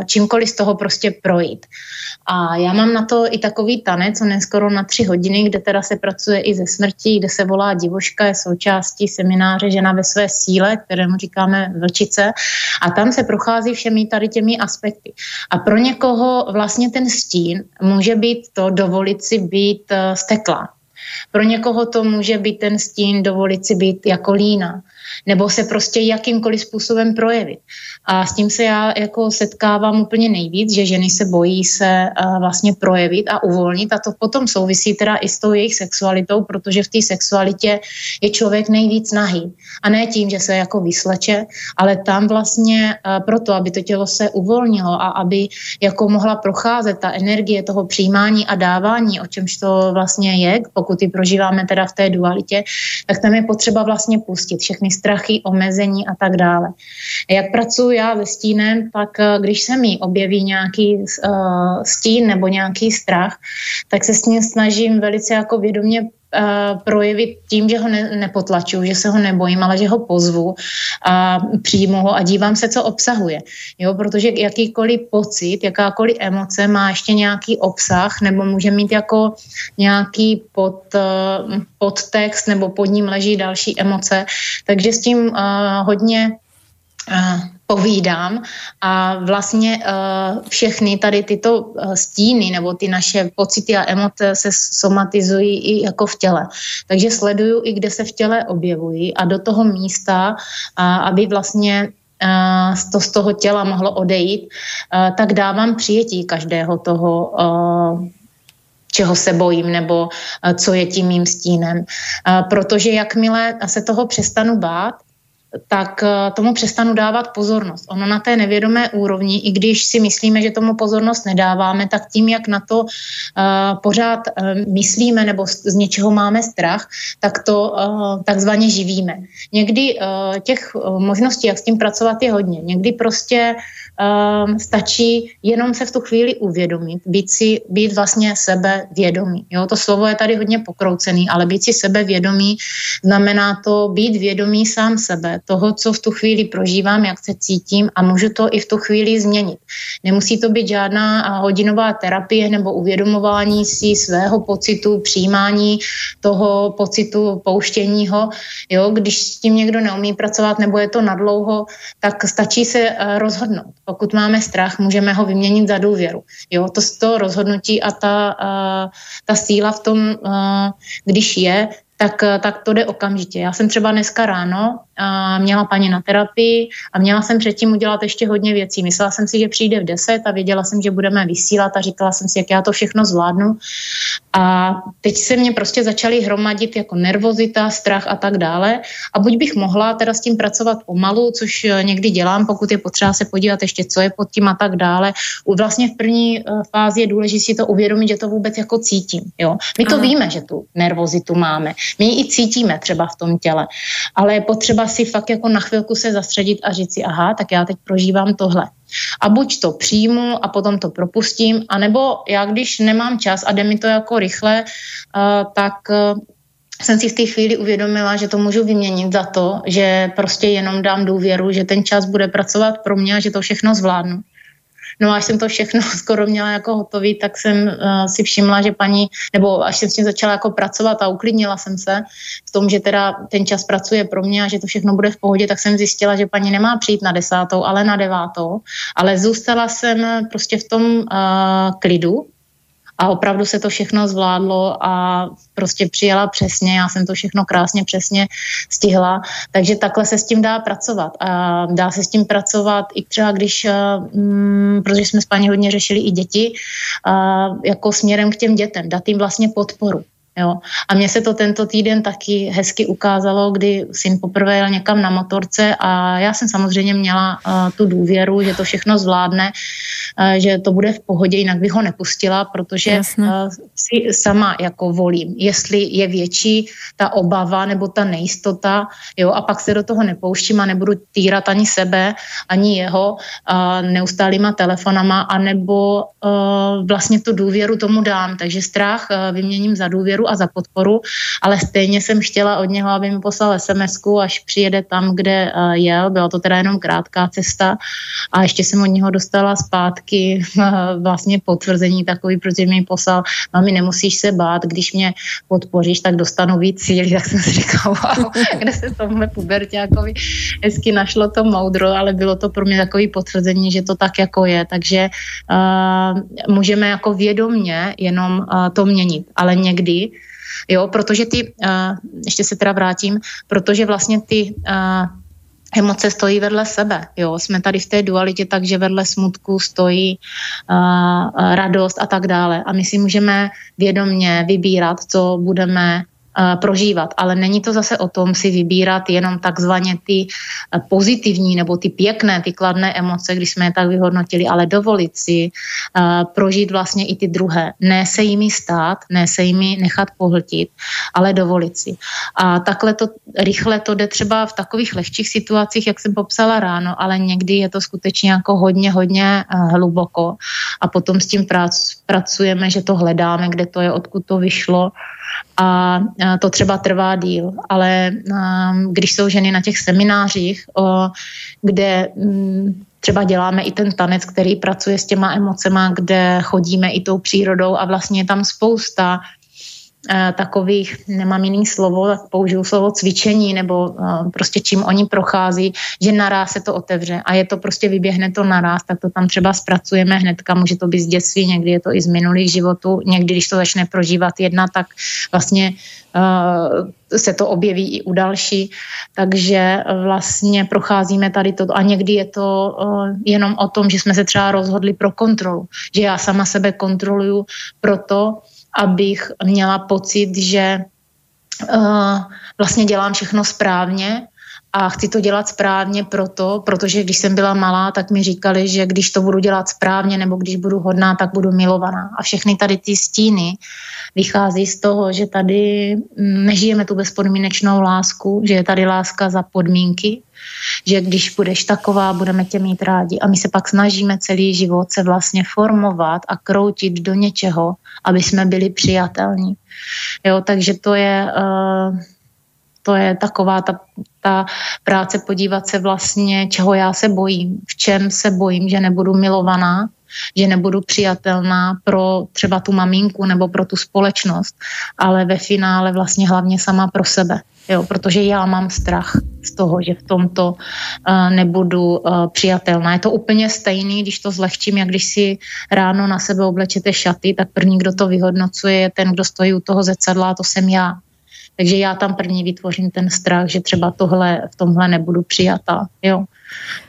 čímkoliv z toho prostě projít. A já mám na to i takový tanec, on je skoro na tři hodiny, kde teda se pracuje i ze smrti, kde se volá divoška, je součástí semináře Žena ve své síle, kterému říkáme vlčice. A tam se prochází všemi tady těmi aspekty. A pro někoho vlastně ten stín může být to dovolit si být uh, steklá. Pro někoho to může být ten stín dovolit si být jako lína nebo se prostě jakýmkoliv způsobem projevit. A s tím se já jako setkávám úplně nejvíc, že ženy se bojí se uh, vlastně projevit a uvolnit a to potom souvisí teda i s tou jejich sexualitou, protože v té sexualitě je člověk nejvíc nahý. A ne tím, že se jako vysleče, ale tam vlastně uh, proto, aby to tělo se uvolnilo a aby jako mohla procházet ta energie toho přijímání a dávání, o čemž to vlastně je, pokud ji prožíváme teda v té dualitě, tak tam je potřeba vlastně pustit všechny strachy, omezení a tak dále. Jak pracuji já se stínem, tak eh, když se mi objeví nějaký uh, stín nebo nějaký strach, tak se s ním snažím velice jako vědomě uh, projevit tím, že ho ne, nepotlačuju, že se ho nebojím, ale že ho pozvu a přijmu ho a dívám se, co obsahuje. Jo, protože jakýkoliv pocit, jakákoliv emoce má ještě nějaký obsah nebo může mít jako nějaký pod, uh, podtext nebo pod ním leží další emoce. Takže s tím uh, hodně povídám a vlastně uh, všechny tady tyto uh, stíny nebo ty naše pocity a emoce se somatizují i jako v těle. Takže sleduju i, kde se v těle objevují a do toho místa, aby vlastně to z toho těla mohlo odejít, tak dávám přijetí každého toho, čeho se bojím nebo co je tím mým stínem. Protože jakmile se toho přestanu bát, tak eh, tomu přestanu dávat pozornost. Ono na té nevědomé úrovni, i když si myslíme, že tomu pozornost nedáváme, tak tím, jak na to uh, pořád uh, myslíme nebo z, něčeho máme strach, tak to uh, takzvaně živíme. Někdy těch možností, jak s tím pracovat, je hodně. Někdy prostě um, stačí jenom se v tu chvíli uvědomit, být si, být vlastně sebe vědomý. Jo, to slovo je tady hodně pokroucený, ale být si sebe vědomý znamená to být vědomý sám sebe, toho, co v tu chvíli prožívám, jak se cítím a můžu to i v tu chvíli změnit. Nemusí to být žádná hodinová terapie nebo uvědomování si svého pocitu, přijímání toho pocitu pouštěního. Jo, když s tím někdo neumí pracovat nebo je to nadlouho, tak stačí se eh, rozhodnout. Pokud máme strach, můžeme ho vyměnit za důvěru. Jo, to, to rozhodnutí a ta, uh, ta síla v tom, uh, když je, tak, tak to jde okamžitě. Já jsem třeba dneska ráno a měla paní na terapii a měla jsem předtím udělat ještě hodně věcí. Myslela jsem si, že přijde v 10 a věděla jsem, že budeme vysílat a říkala jsem si, jak já to všechno zvládnu. A teď se mě prostě začaly hromadit jako nervozita, strach a tak dále. A buď bych mohla teda s tím pracovat pomalu, což eh, někdy dělám, pokud je potřeba se podívat ještě, co je pod tím a tak dále. U vlastně v první eh, fázi je důležité si to uvědomit, že to vůbec jako cítím. Jo? My to Aha. víme, že tu nervozitu máme. My ji i cítíme třeba v tom těle. Ale je potřeba si fakt jako na chvilku se zastředit a říct si, aha, tak já teď prožívám tohle. A buď to přijmu a potom to propustím, anebo já, když nemám čas a jde mi to jako rychle, uh, tak uh, jsem si v té chvíli uvědomila, že to můžu vyměnit za to, že prostě jenom dám důvěru, že ten čas bude pracovat pro mě a že to všechno zvládnu. No a až jsem to všechno skoro měla jako hotový, tak jsem uh, si všimla, že paní, nebo až jsem s tím začala jako pracovat a uklidnila jsem se v tom, že teda ten čas pracuje pro mě a že to všechno bude v pohodě, tak jsem zjistila, že paní nemá přijít na desátou, ale na devátou. Ale zůstala jsem prostě v tom uh, klidu, a opravdu se to všechno zvládlo a prostě přijela přesně, já jsem to všechno krásně přesně stihla, takže takhle se s tím dá pracovat a dá se s tím pracovat i třeba když, mm, protože jsme s paní hodně řešili i děti, a jako směrem k těm dětem, dát jim vlastně podporu. Jo. A mně se to tento týden taky hezky ukázalo, kdy syn poprvé jel někam na motorce a já jsem samozřejmě měla uh, tu důvěru, že to všechno zvládne, uh, že to bude v pohodě, jinak bych ho nepustila, protože uh, si sama jako volím, jestli je větší ta obava nebo ta nejistota, jo, a pak se do toho nepouštím a nebudu týrat ani sebe, ani jeho uh, neustálýma telefonama, anebo uh, vlastně tu důvěru tomu dám. Takže strach uh, vyměním za důvěru a za podporu, ale stejně jsem chtěla od něho, aby mi poslal sms až přijede tam, kde uh, jel. Byla to teda jenom krátká cesta. A ještě jsem od něho dostala zpátky uh, vlastně potvrzení takový, protože mi poslal, mami, nemusíš se bát, když mě podpoříš, tak dostanu víc. Síly, tak jsem si říkala, wow, kde se tomhle puberťákovi hezky našlo to moudro, ale bylo to pro mě takový potvrzení, že to tak jako je, takže uh, můžeme jako vědomně jenom uh, to měnit, ale někdy jo, protože ty, uh, ještě se teda vrátím, protože vlastně ty uh, emoce stojí vedle sebe. Jo? Jsme tady v té dualitě tak, že vedle smutku stojí uh, radost a tak dále. A my si můžeme vědomně vybírat, co budeme prožívat. Ale není to zase o tom si vybírat jenom takzvaně ty pozitivní nebo ty pěkné, ty kladné emoce, když jsme je tak vyhodnotili, ale dovolit si prožít vlastně i ty druhé. Ne se jimi stát, ne se jimi nechat pohltit, ale dovolit si. A takhle to rychle to jde třeba v takových lehčích situacích, jak jsem popsala ráno, ale někdy je to skutečně jako hodně, hodně hluboko a potom s tím pracujeme, že to hledáme, kde to je, odkud to vyšlo a to třeba trvá díl. Ale když jsou ženy na těch seminářích, kde mm, třeba děláme i ten tanec, který pracuje s těma emocema, kde chodíme i tou přírodou a vlastně je tam spousta takových, nemám jiný slovo, tak použiju slovo cvičení nebo eh, prostě čím oni prochází, že naraz se to otevře a je to prostě vyběhne to naraz, tak to tam třeba zpracujeme hnedka, může to být z dětství, někdy je to i z minulých životů, někdy, když to začne prožívat jedna, tak vlastně uh, se to objeví i u další, takže vlastně procházíme tady to a někdy je to jenom o tom, že jsme se třeba rozhodli pro kontrolu, že já sama sebe kontroluju proto, abych měla pocit, že uh, vlastně dělám všechno správně a chci to dělat správně proto, protože když jsem byla malá, tak mi říkali, že když to budu dělat správně nebo když budu hodná, tak budu milovaná. A všechny tady ty stíny vychází z toho, že tady nežijeme tu bezpodmínečnou lásku, že je tady láska za podmínky, že když budeš taková, budeme tě mít rádi. A my se pak snažíme celý život se vlastně formovat a kroutit do něčeho, aby jsme byli přijatelní. Jo, takže to je... Uh, to je taková ta, ta práce podívat se vlastně, čeho já se bojím, v čem se bojím, že nebudu milovaná, že nebudu přijatelná pro třeba tu maminku nebo pro tu společnost, ale ve finále vlastně hlavně sama pro sebe. Jo, protože já mám strach z toho, že v tomto uh, nebudu uh, přijatelná. Je to úplně stejný, když to zlehčím, jak když si ráno na sebe oblečete šaty, tak první, kdo to vyhodnocuje, je ten, kdo stojí u toho zrcadla, to jsem já. Takže já tam první vytvořím ten strach, že třeba tohle, v tomhle nebudu přijatá. Jo.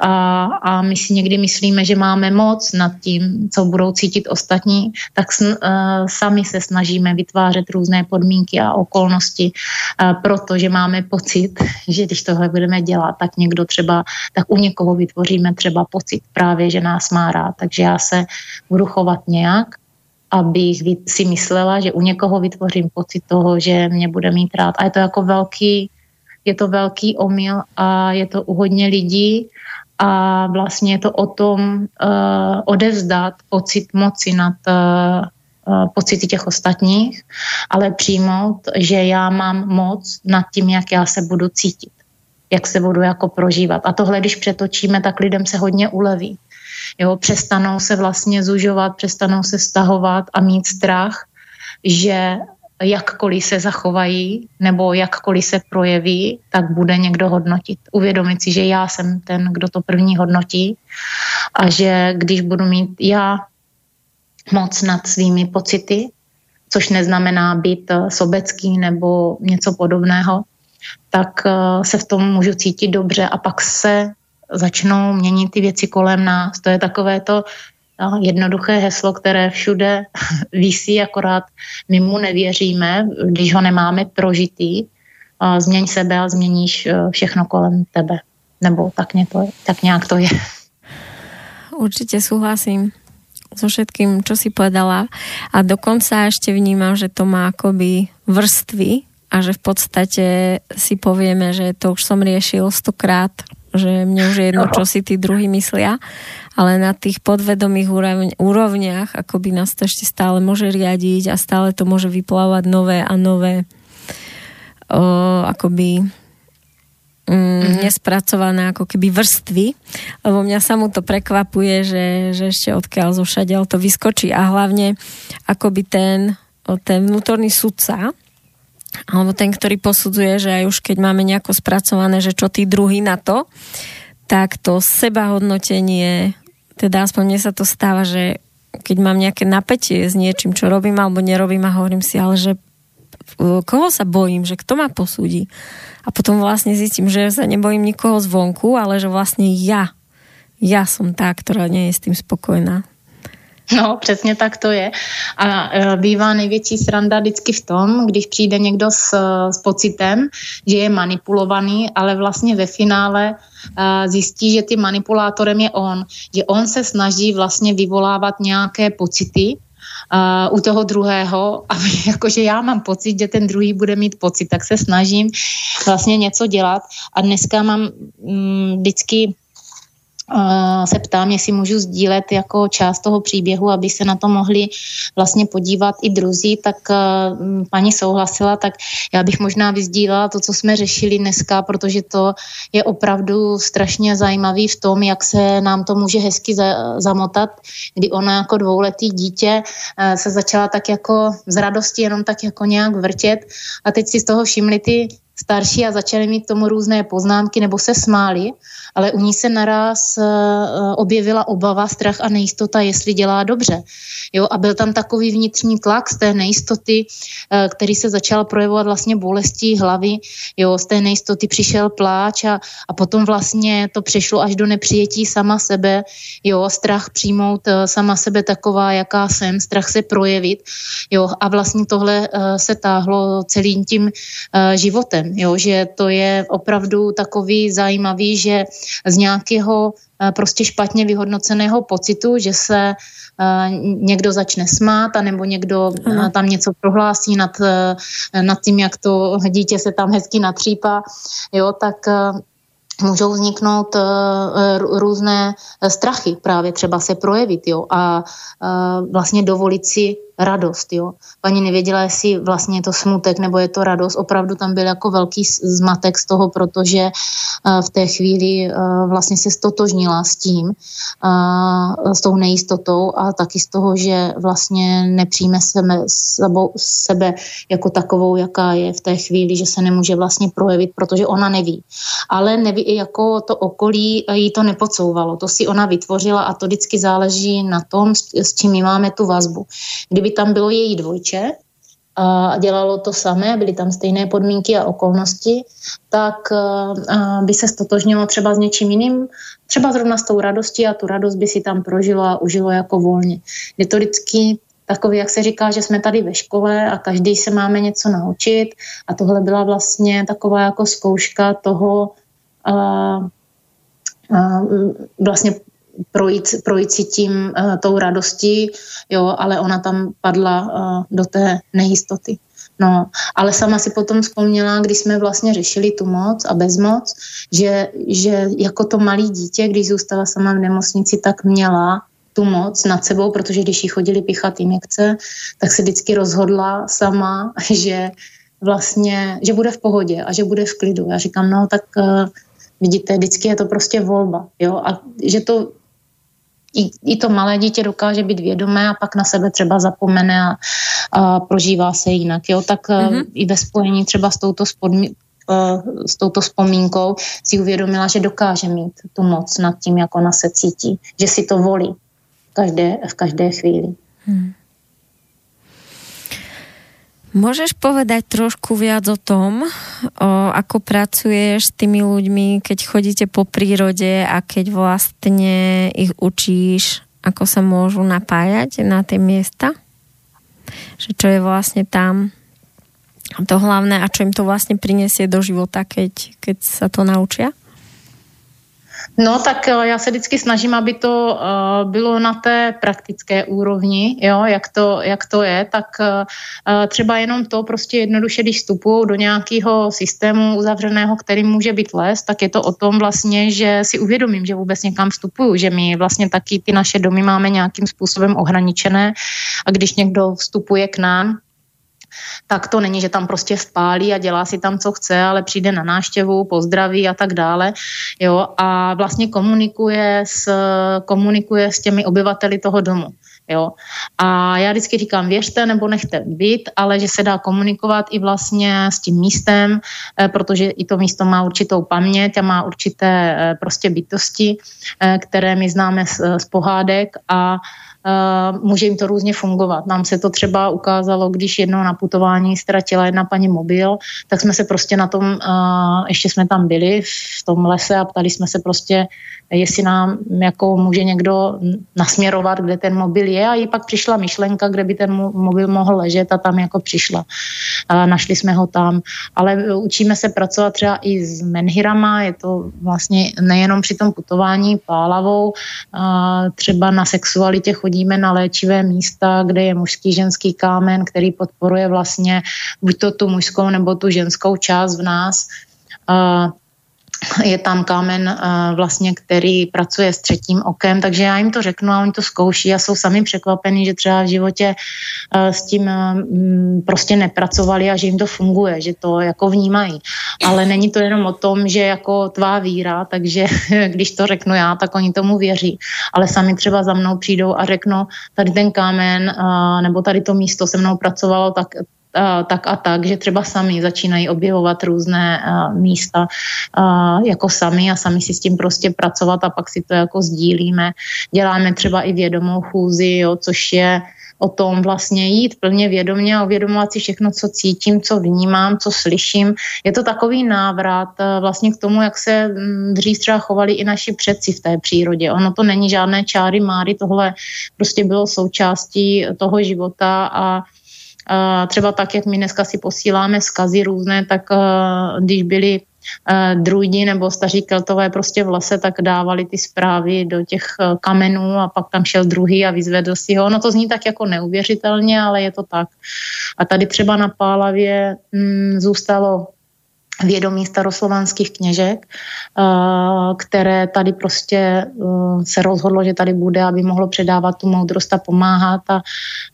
A, a my si někdy myslíme, že máme moc nad tím, co budou cítit ostatní, tak sn, uh, sami se snažíme vytvářet různé podmínky a okolnosti, uh, protože máme pocit, že když tohle budeme dělat, tak někdo třeba, tak u někoho vytvoříme třeba pocit právě, že nás má rád. Takže já se budu chovat nějak abych si myslela, že u někoho vytvořím pocit toho, že mě bude mít rád. A je to jako velký, je to velký omyl a je to u hodně lidí a vlastně je to o tom uh, odevzdat pocit moci nad uh, pocity těch ostatních, ale přijmout, že já mám moc nad tím, jak já se budu cítit, jak se budu jako prožívat. A tohle, když přetočíme, tak lidem se hodně uleví. Jo, přestanou se vlastně zužovat, přestanou se stahovat a mít strach, že jakkoliv se zachovají nebo jakkoliv se projeví, tak bude někdo hodnotit. Uvědomit si, že já jsem ten, kdo to první hodnotí a že když budu mít já moc nad svými pocity, což neznamená být sobecký nebo něco podobného, tak eh, se v tom můžu cítit dobře a pak se začnou měnit ty věci kolem nás. To je takové to no, jednoduché heslo, které všude visí, akorát my mu nevěříme, když ho nemáme prožitý. Změň sebe a změníš e, všechno kolem tebe. Nebo tak, to, tak nějak to je. Určitě souhlasím so všetkým, čo si povedala a dokonca ešte vnímam, že to má akoby vrstvy a že v podstate si povieme, že to už som riešil stokrát, že mne už je jedno, čo si tí druhí myslia, ale na tých podvedomých úrovniach akoby nás to ešte stále môže riadiť a stále to môže vyplávať nové a nové o, akoby mm, nespracované ako keby vrstvy, lebo mňa samú to prekvapuje, že, že ešte odkiaľ zo to vyskočí. A hlavne akoby ten, ten vnútorný sudca, alebo ten, ktorý posudzuje, že aj už keď máme nejako spracované, že čo tí druhý na to, tak to sebahodnotenie, teda aspoň mne sa to stáva, že keď mám nejaké napätie s niečím, čo robím alebo nerobím a hovorím si, ale že koho sa bojím, že kto ma posúdi. A potom vlastne zistím, že sa nebojím nikoho zvonku, ale že vlastne ja, ja som tá, ktorá nie je s tým spokojná. No, přesně tak to je. A e, bývá největší sranda vždycky v tom, když přijde někdo s, s pocitem, že je manipulovaný, ale vlastně ve finále e, zjistí, že tím manipulátorem je on. Že on se snaží vlastně vyvolávat nějaké pocity, u toho druhého, aby jakože já mám pocit, že ten druhý bude mít pocit, tak se snažím vlastně něco dělat a dneska mám um, vždycky se ptám, jestli můžu sdílet jako část toho příběhu, aby se na to mohli vlastně podívat i druzí, tak paní souhlasila, tak já bych možná vyzdílela to, co jsme řešili dneska, protože to je opravdu strašně zajímavý v tom, jak se nám to může hezky zamotat, kdy ona jako dvouletý dítě se začala tak jako z radosti jenom tak jako nějak vrtět. A teď si z toho všimli ty starší a začali mít tomu různé poznámky nebo se smáli, ale u ní se naraz uh, objevila obava, strach a nejistota, jestli dělá dobře. Jo, a byl tam takový vnitřní tlak z té nejistoty, uh, který se začal projevovat vlastně bolestí hlavy. Jo, z té nejistoty přišel pláč a, a potom vlastně to přešlo až do nepřijetí sama sebe. Jo, strach přijmout uh, sama sebe taková, jaká jsem, strach se projevit. Jo, a vlastně tohle se táhlo celým tím životem. Jo, že to je opravdu takový zajímavý, že z nějakého prostě špatně vyhodnoceného pocitu, že se někdo začne smát, anebo někdo ano. tam něco prohlásí nad, nad tím, jak to dítě se tam hezky natřípá, jo, tak můžou vzniknout různé strachy právě třeba se projevit jo, a vlastně dovolit si radost. Jo. Paní nevěděla, jestli vlastně je to smutek nebo je to radost. Opravdu tam byl jako velký zmatek z toho, protože eh, v té chvíli eh, vlastně se stotožnila s tím, eh, s tou nejistotou a taky z toho, že vlastně nepřijme sebe, sebe jako takovou, jaká je v té chvíli, že se nemůže vlastně projevit, protože ona neví. Ale neví, i jako to okolí jí to nepocouvalo. To si ona vytvořila a to vždycky záleží na tom, s čím my máme tu vazbu. Kdyby tam bylo její dvojče a dělalo to samé, byly tam stejné podmínky a okolnosti, tak by se stotožnilo třeba s něčím jiným, třeba zrovna s tou radostí a tu radost by si tam prožilo a užilo jako volně. Je to vždycky takový, jak se říká, že jsme tady ve škole a každý se máme něco naučit a tohle byla vlastně taková jako zkouška toho, a, a, vlastně projít, projít si tím uh, tou radostí, jo, ale ona tam padla uh, do té nejistoty. No, ale sama si potom vzpomněla, když jsme vlastně řešili tu moc a bezmoc, že, že jako to malý dítě, když zůstala sama v nemocnici, tak měla tu moc nad sebou, protože když jí chodili pichat injekce, tak se vždycky rozhodla sama, že vlastně, že bude v pohodě a že bude v klidu. Já říkám, no tak uh, vidíte, vždycky je to prostě volba, jo, a že to i, i to malé dítě dokáže být vědomé a pak na sebe třeba zapomene a, a prožívá se jinak. Jo? Tak mm-hmm. i ve spojení třeba s touto, spodmi, uh, s touto vzpomínkou si uvědomila, že dokáže mít tu moc nad tím, jak ona se cítí, že si to volí v každé, v každé chvíli. Hmm. Môžeš povedať trošku viac o tom, o, ako pracuješ s tými ľuďmi, keď chodíte po prírode a keď vlastne ich učíš, ako sa môžu napájať na tie miesta? Že čo je vlastne tam to hlavné a čo im to vlastne prinesie do života, keď, keď sa to naučia? No tak eh, já se vždycky snažím, aby to uh, bylo na té praktické úrovni, jo, jak to, jak to je, tak uh, třeba jenom to prostě jednoduše, když vstupují do nějakého systému uzavřeného, který může být les, tak je to o tom vlastně, že si uvědomím, že vůbec někam vstupuju, že my vlastně taky ty naše domy máme nějakým způsobem ohraničené. A když někdo vstupuje k nám, tak to není, že tam prostě vpálí a dělá si tam, co chce, ale přijde na náštěvu, pozdraví a tak dále. Jo, a vlastně komunikuje s, komunikuje s těmi obyvateli toho domu. Jo. A já vždycky říkám, věřte nebo nechte být, ale že se dá komunikovat i vlastně s tím místem, eh, protože i to místo má určitou paměť a má určité eh, prostě bytosti, eh, které my známe z, z pohádek a může jim to různě fungovat. Nám se to třeba ukázalo, když jednou na putování ztratila jedna paní mobil, tak jsme se prostě na tom, ještě jsme tam byli v tom lese a ptali jsme se prostě, jestli nám jako může někdo nasměrovat, kde ten mobil je a jí pak přišla myšlenka, kde by ten mobil mohl ležet a tam jako přišla. A našli jsme ho tam, ale učíme se pracovat třeba i s menhirama, je to vlastně nejenom při tom putování pálavou, třeba na sexualitě chodíme na léčivé místa, kde je mužský, ženský kámen, který podporuje vlastně buď to tu mužskou nebo tu ženskou část v nás. A je tam kámen eh, vlastně, který pracuje s třetím okem, takže já jim to řeknu a oni to zkouší a jsou sami překvapení, že třeba v životě eh, s tím mm, prostě nepracovali a že jim to funguje, že to jako vnímají. Ale není to jenom o tom, že jako tvá víra, takže když to řeknu já, tak oni tomu věří. Ale sami třeba za mnou přijdou a řeknou, tady ten kámen eh, nebo tady to místo se mnou pracovalo, tak tak a tak, že třeba sami začínají objevovat různé místa jako sami a sami si s tím prostě pracovat a pak si to jako sdílíme. Děláme třeba i vědomou chůzi, jo, což je o tom vlastně jít plně vědomě a uvědomovat si všechno, co cítím, co vnímám, co slyším. Je to takový návrat vlastně k tomu, jak se mm, dřív třeba chovali i naši předci v té přírodě. Ono to není žádné čáry máry, tohle prostě bylo součástí toho života a třeba tak, jak my dneska si posíláme skazy různé, tak když byli druidi nebo staří keltové prostě v lese, tak dávali ty zprávy do těch kamenů a pak tam šel druhý a vyzvedl si ho. No to zní tak jako neuvěřitelně, ale je to tak. A tady třeba na Pálavě mm, zůstalo vědomí staroslovanských kněžek, eh, které tady prostě eh, se rozhodlo, že tady bude, aby mohlo předávat tu moudrost a pomáhat a,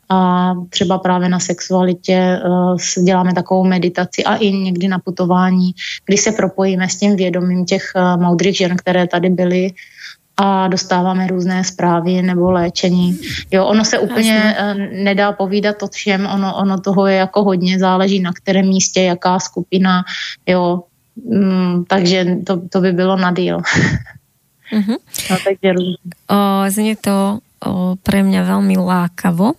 a třeba právě na sexualitě eh, děláme takovou meditaci a i někdy na putování, kdy se propojíme s tím vědomím těch moudrých žen, které tady byly a dostáváme různé zprávy nebo léčení. Jo, ono se úplně Jasně. nedá povídat o všem, ono, ono toho je jako hodně, záleží na kterém místě, jaká skupina, jo, mm, takže to, to by bylo na díl. Uh-huh. no, takže o, znie to o, pre mňa veľmi lákavo.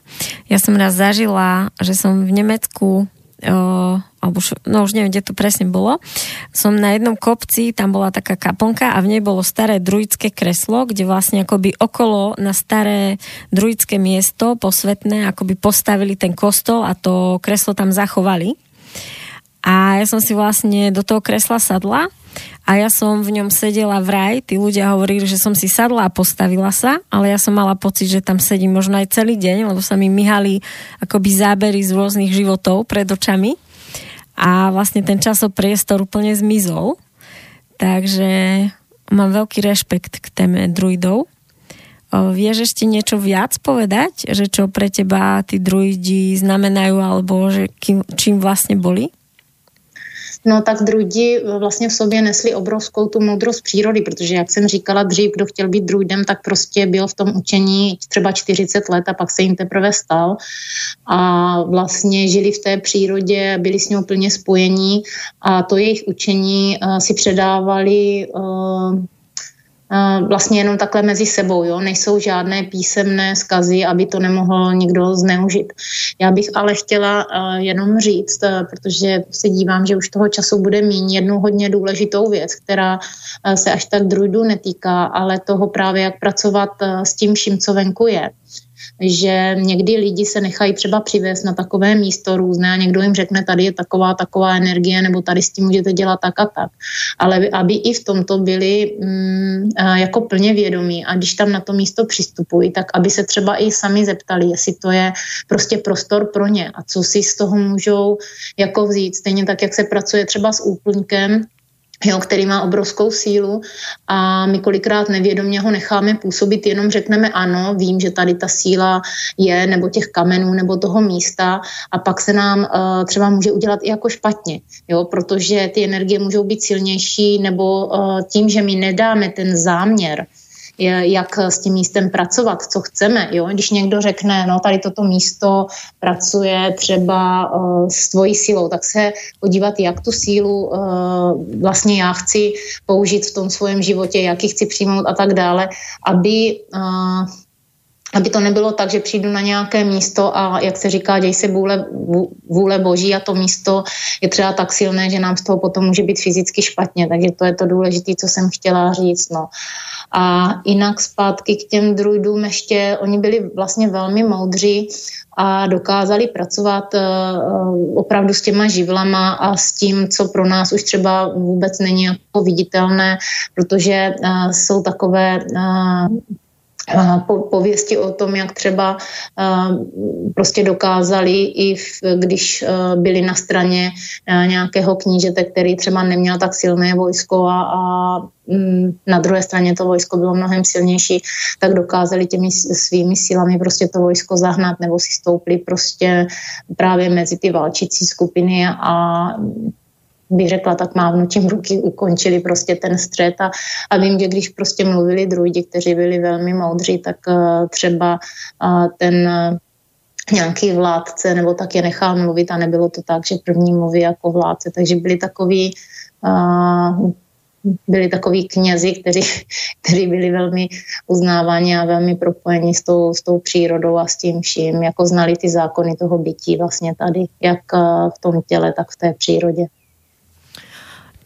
Ja som raz zažila, že som v Nemecku alebo no už neviem, kde to presne bolo, som na jednom kopci, tam bola taká kaponka a v nej bolo staré druidské kreslo, kde vlastne akoby okolo na staré druidské miesto posvetné akoby postavili ten kostol a to kreslo tam zachovali. A ja som si vlastne do toho kresla sadla a ja som v ňom sedela vraj, tí ľudia hovorili, že som si sadla a postavila sa, ale ja som mala pocit, že tam sedím možno aj celý deň, lebo sa mi myhali akoby zábery z rôznych životov pred očami a vlastne ten časopriestor úplne zmizol. Takže mám veľký rešpekt k téme druidov. Vieš ešte niečo viac povedať, že čo pre teba tí druidi znamenajú alebo že kým, čím vlastne boli? No tak druidi vlastně v sobě nesli obrovskou tu moudrost přírody, protože jak jsem říkala dřív, kdo chtěl být druidem, tak prostě byl v tom učení třeba 40 let a pak se jim teprve stal. A vlastně žili v té přírodě, byli s ní plně spojení a to jejich učení uh, si předávali uh, vlastně jenom takhle mezi sebou, jo? nejsou žádné písemné skazy, aby to nemohl někdo zneužit. Já bych ale chtěla jenom říct, protože se dívám, že už toho času bude mít jednu hodně důležitou věc, která se až tak druidu netýká, ale toho právě, jak pracovat s tím vším, co venku je že někdy lidi se nechají třeba přivést na takové místo různé a někdo jim řekne, tady je taková, taková energie, nebo tady s tím můžete dělat tak a tak. Ale aby i v tomto byli mm, jako plně vědomí a když tam na to místo přistupují, tak aby se třeba i sami zeptali, jestli to je prostě prostor pro ně a co si z toho můžou jako vzít. Stejně tak, jak se pracuje třeba s úplňkem, jo, který má obrovskou sílu a my kolikrát nevědomě ho necháme působit, jenom řekneme ano, vím, že tady ta síla je, nebo těch kamenů, nebo toho místa a pak se nám uh, třeba může udělat i jako špatně, jo, protože ty energie můžou být silnější, nebo uh, tím, že my nedáme ten záměr, jak s tím místem pracovat, co chceme. Jo? Když někdo řekne, no tady toto místo pracuje třeba uh, s tvojí sílou, tak se podívat, jak tu sílu uh, vlastně já chci použít v tom svém životě, jak ji chci přijmout a tak dále, aby uh, aby to nebylo tak, že přijdu na nějaké místo a jak se říká, děj se vůle, vůle boží a to místo je třeba tak silné, že nám z toho potom může být fyzicky špatně, takže to je to důležité, co jsem chtěla říct. No. A jinak zpátky k těm druidům ještě, oni byli vlastně velmi moudří a dokázali pracovat uh, opravdu s těma živlama a s tím, co pro nás už třeba vůbec není jako viditelné, protože uh, jsou takové pověsti o tom, jak třeba prostě dokázali, i v, když byli na straně nějakého knížete, který třeba neměl tak silné vojsko a, a mm, na druhé straně to vojsko bylo mnohem silnější, tak dokázali těmi svými silami prostě to vojsko zahnat nebo si stoupli prostě právě mezi ty válčící skupiny a bych řekla, tak mávnutím ruky ukončili prostě ten střet a, a vím, že když prostě mluvili druidi, kteří byli velmi moudří, tak uh, třeba uh, ten uh, nějaký vládce nebo tak je nechal mluvit a nebylo to tak, že první mluví jako vládce, takže byli takový uh, byli takový knězi, kteří, kteří byli velmi uznáváni a velmi propojeni s tou, s tou přírodou a s tím vším, jako znali ty zákony toho bytí vlastně tady, jak v tom těle, tak v té přírodě.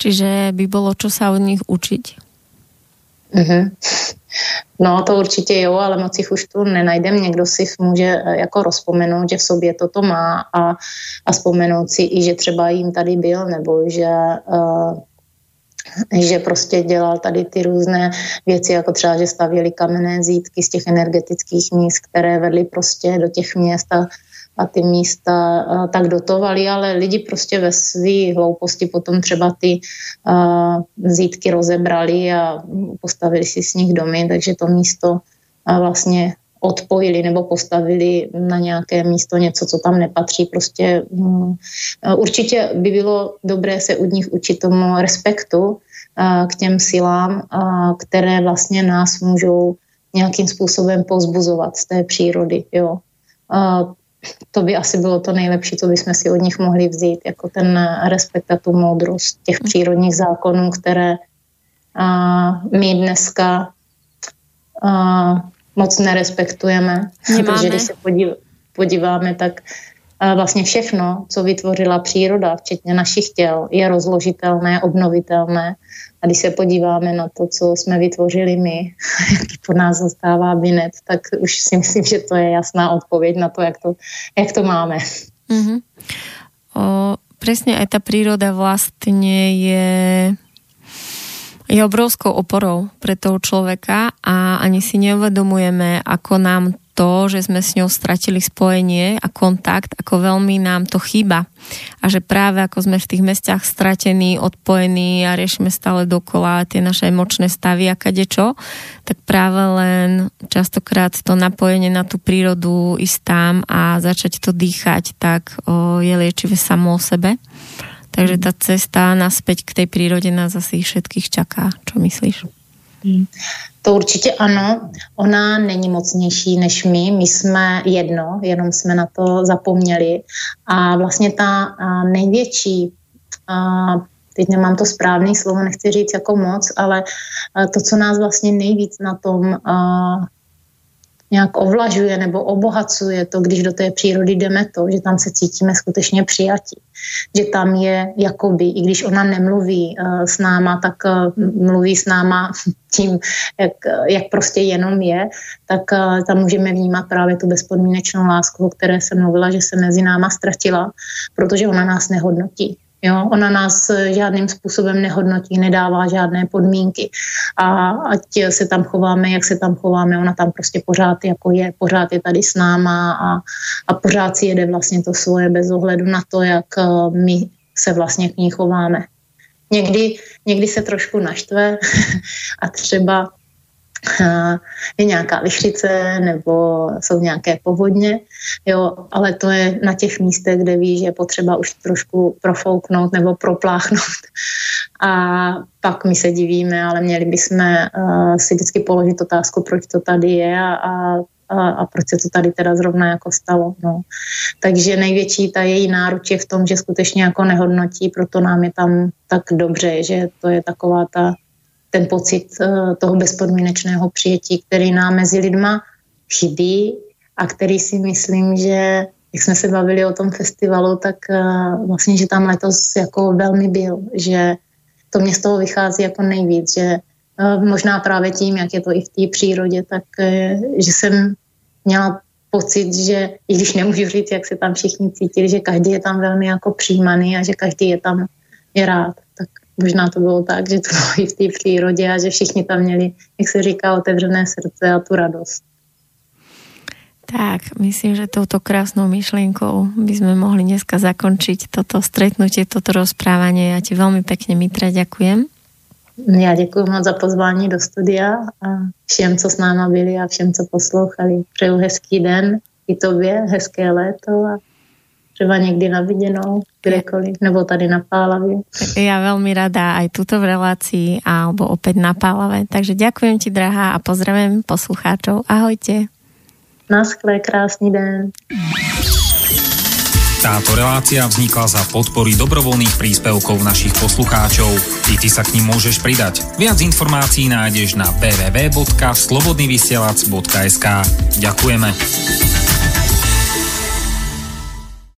Čiže by bolo čo sa od nich učiť. Uh-huh. No to určitě jo, ale moc jich už tu nenajdem. Někdo si může eh, jako rozpomenout, že v sobě toto má a, a vzpomenout si i, že třeba jim tady byl, nebo že uh, že prostě dělal tady ty různé věci, jako třeba, že stavěli kamenné zítky z těch energetických míst, které vedly prostě do těch měst a a ty místa tak dotovali, ale lidi prostě ve své hlouposti potom třeba ty zítky rozebrali a postavili si z nich domy, takže to místo vlastně odpojili nebo postavili na nějaké místo něco, co tam nepatří. Prostě um, určitě by bylo dobré se od nich učit tomu respektu uh, k těm silám, uh, které vlastně nás můžou nějakým způsobem pozbuzovat z té přírody. Jo. Uh, to by asi bylo to nejlepší, co bychom si od nich mohli vzít, jako ten respekt a tu moudrost těch mm. přírodních zákonů, které a, my dneska a, moc nerespektujeme. Nemáme. Protože když se podív, podíváme, tak vlastně všechno, co vytvořila příroda, včetně našich těl, je rozložitelné, obnovitelné a když se podíváme na to, co jsme vytvořili my, jaký po nás zůstává binet, tak už si myslím, že to je jasná odpověď na to, jak to, jak to máme. Mm-hmm. O, presne aj tá príroda vlastne je je obrovskou oporou pre toho človeka a ani si neuvedomujeme, ako nám to, že sme s ňou stratili spojenie a kontakt, ako veľmi nám to chýba. A že práve ako sme v tých mestiach stratení, odpojení a riešime stále dokola tie naše emočné stavy a kadečo, tak práve len častokrát to napojenie na tú prírodu ísť tam a začať to dýchať, tak o, je liečivé samo o sebe. Takže tá cesta naspäť k tej prírode nás asi všetkých čaká. Čo myslíš? Hmm. To určitě ano. Ona není mocnější než my. My jsme jedno, jenom jsme na to zapomněli. A vlastně ta největší, teď nemám to správný slovo, nechci říct jako moc, ale to, co nás vlastně nejvíc na tom nějak ovlažuje nebo obohacuje to, když do té přírody jdeme to, že tam se cítíme skutečně přijatí. Že tam je jakoby, i když ona nemluví uh, s náma, tak uh, mluví s náma tím, jak, jak prostě jenom je, tak uh, tam můžeme vnímat právě tu bezpodmínečnou lásku, o které jsem mluvila, že se mezi náma ztratila, protože ona nás nehodnotí. Jo, ona nás eh, žádným způsobem nehodnotí, nedává žádné podmínky. A ať se tam chováme, jak se tam chováme, ona tam prostě pořád jako je, pořád je tady s náma a, a pořád si jede vlastně to svoje bez ohledu na to, jak eh, my se vlastně k ní chováme. Někdy, někdy se trošku naštve a třeba je nějaká lichřice nebo jsou nějaké povodně, jo, ale to je na těch místech, kde ví, že je potřeba už trošku profouknout nebo propláchnout. A pak my se divíme, ale měli bychom uh, si vždycky položit otázku, proč to tady je a, a a, a proč se to tady teda zrovna jako stalo. No. Takže největší ta její náruč je v tom, že skutečně jako nehodnotí, proto nám je tam tak dobře, že to je taková ta ten pocit eh, toho bezpodmínečného přijetí, který nám mezi lidma chybí a který si myslím, že jak jsme se bavili o tom festivalu, tak eh, vlastně, že tam letos jako velmi byl, že to mě z toho vychází jako nejvíc, že eh, možná právě tím, jak je to i v té přírodě, tak že jsem měla pocit, že i když nemůžu říct, jak se tam všichni cítili, že každý je tam velmi jako přijímaný a že každý je tam je rád. Možná to bylo tak, že to bylo i v té přírodě a že všichni tam měli, jak se říká, otevřené srdce a tu radost. Tak, myslím, že touto krásnou myšlienkou by sme mohli dneska zakončiť toto stretnutie, toto rozprávanie. Ja ti veľmi pekne, Mitra, ďakujem. Já děkuji moc za pozvání do studia a všem, co s náma byli a všem, co poslouchali. Přeju hezký den i tobě, hezké léto a třeba někdy na viděnou, kdekoliv, nebo tady na Pálavě. Ja veľmi rada aj tuto v relácii alebo opäť na Pálave. Takže ďakujem ti, drahá, a pozdravím poslucháčov. Ahojte. Naschle, krásny den. Táto relácia vznikla za podpory dobrovoľných príspevkov našich poslucháčov. I ty sa k ním môžeš pridať. Viac informácií nájdeš na www.slobodnyvysielac.sk Ďakujeme.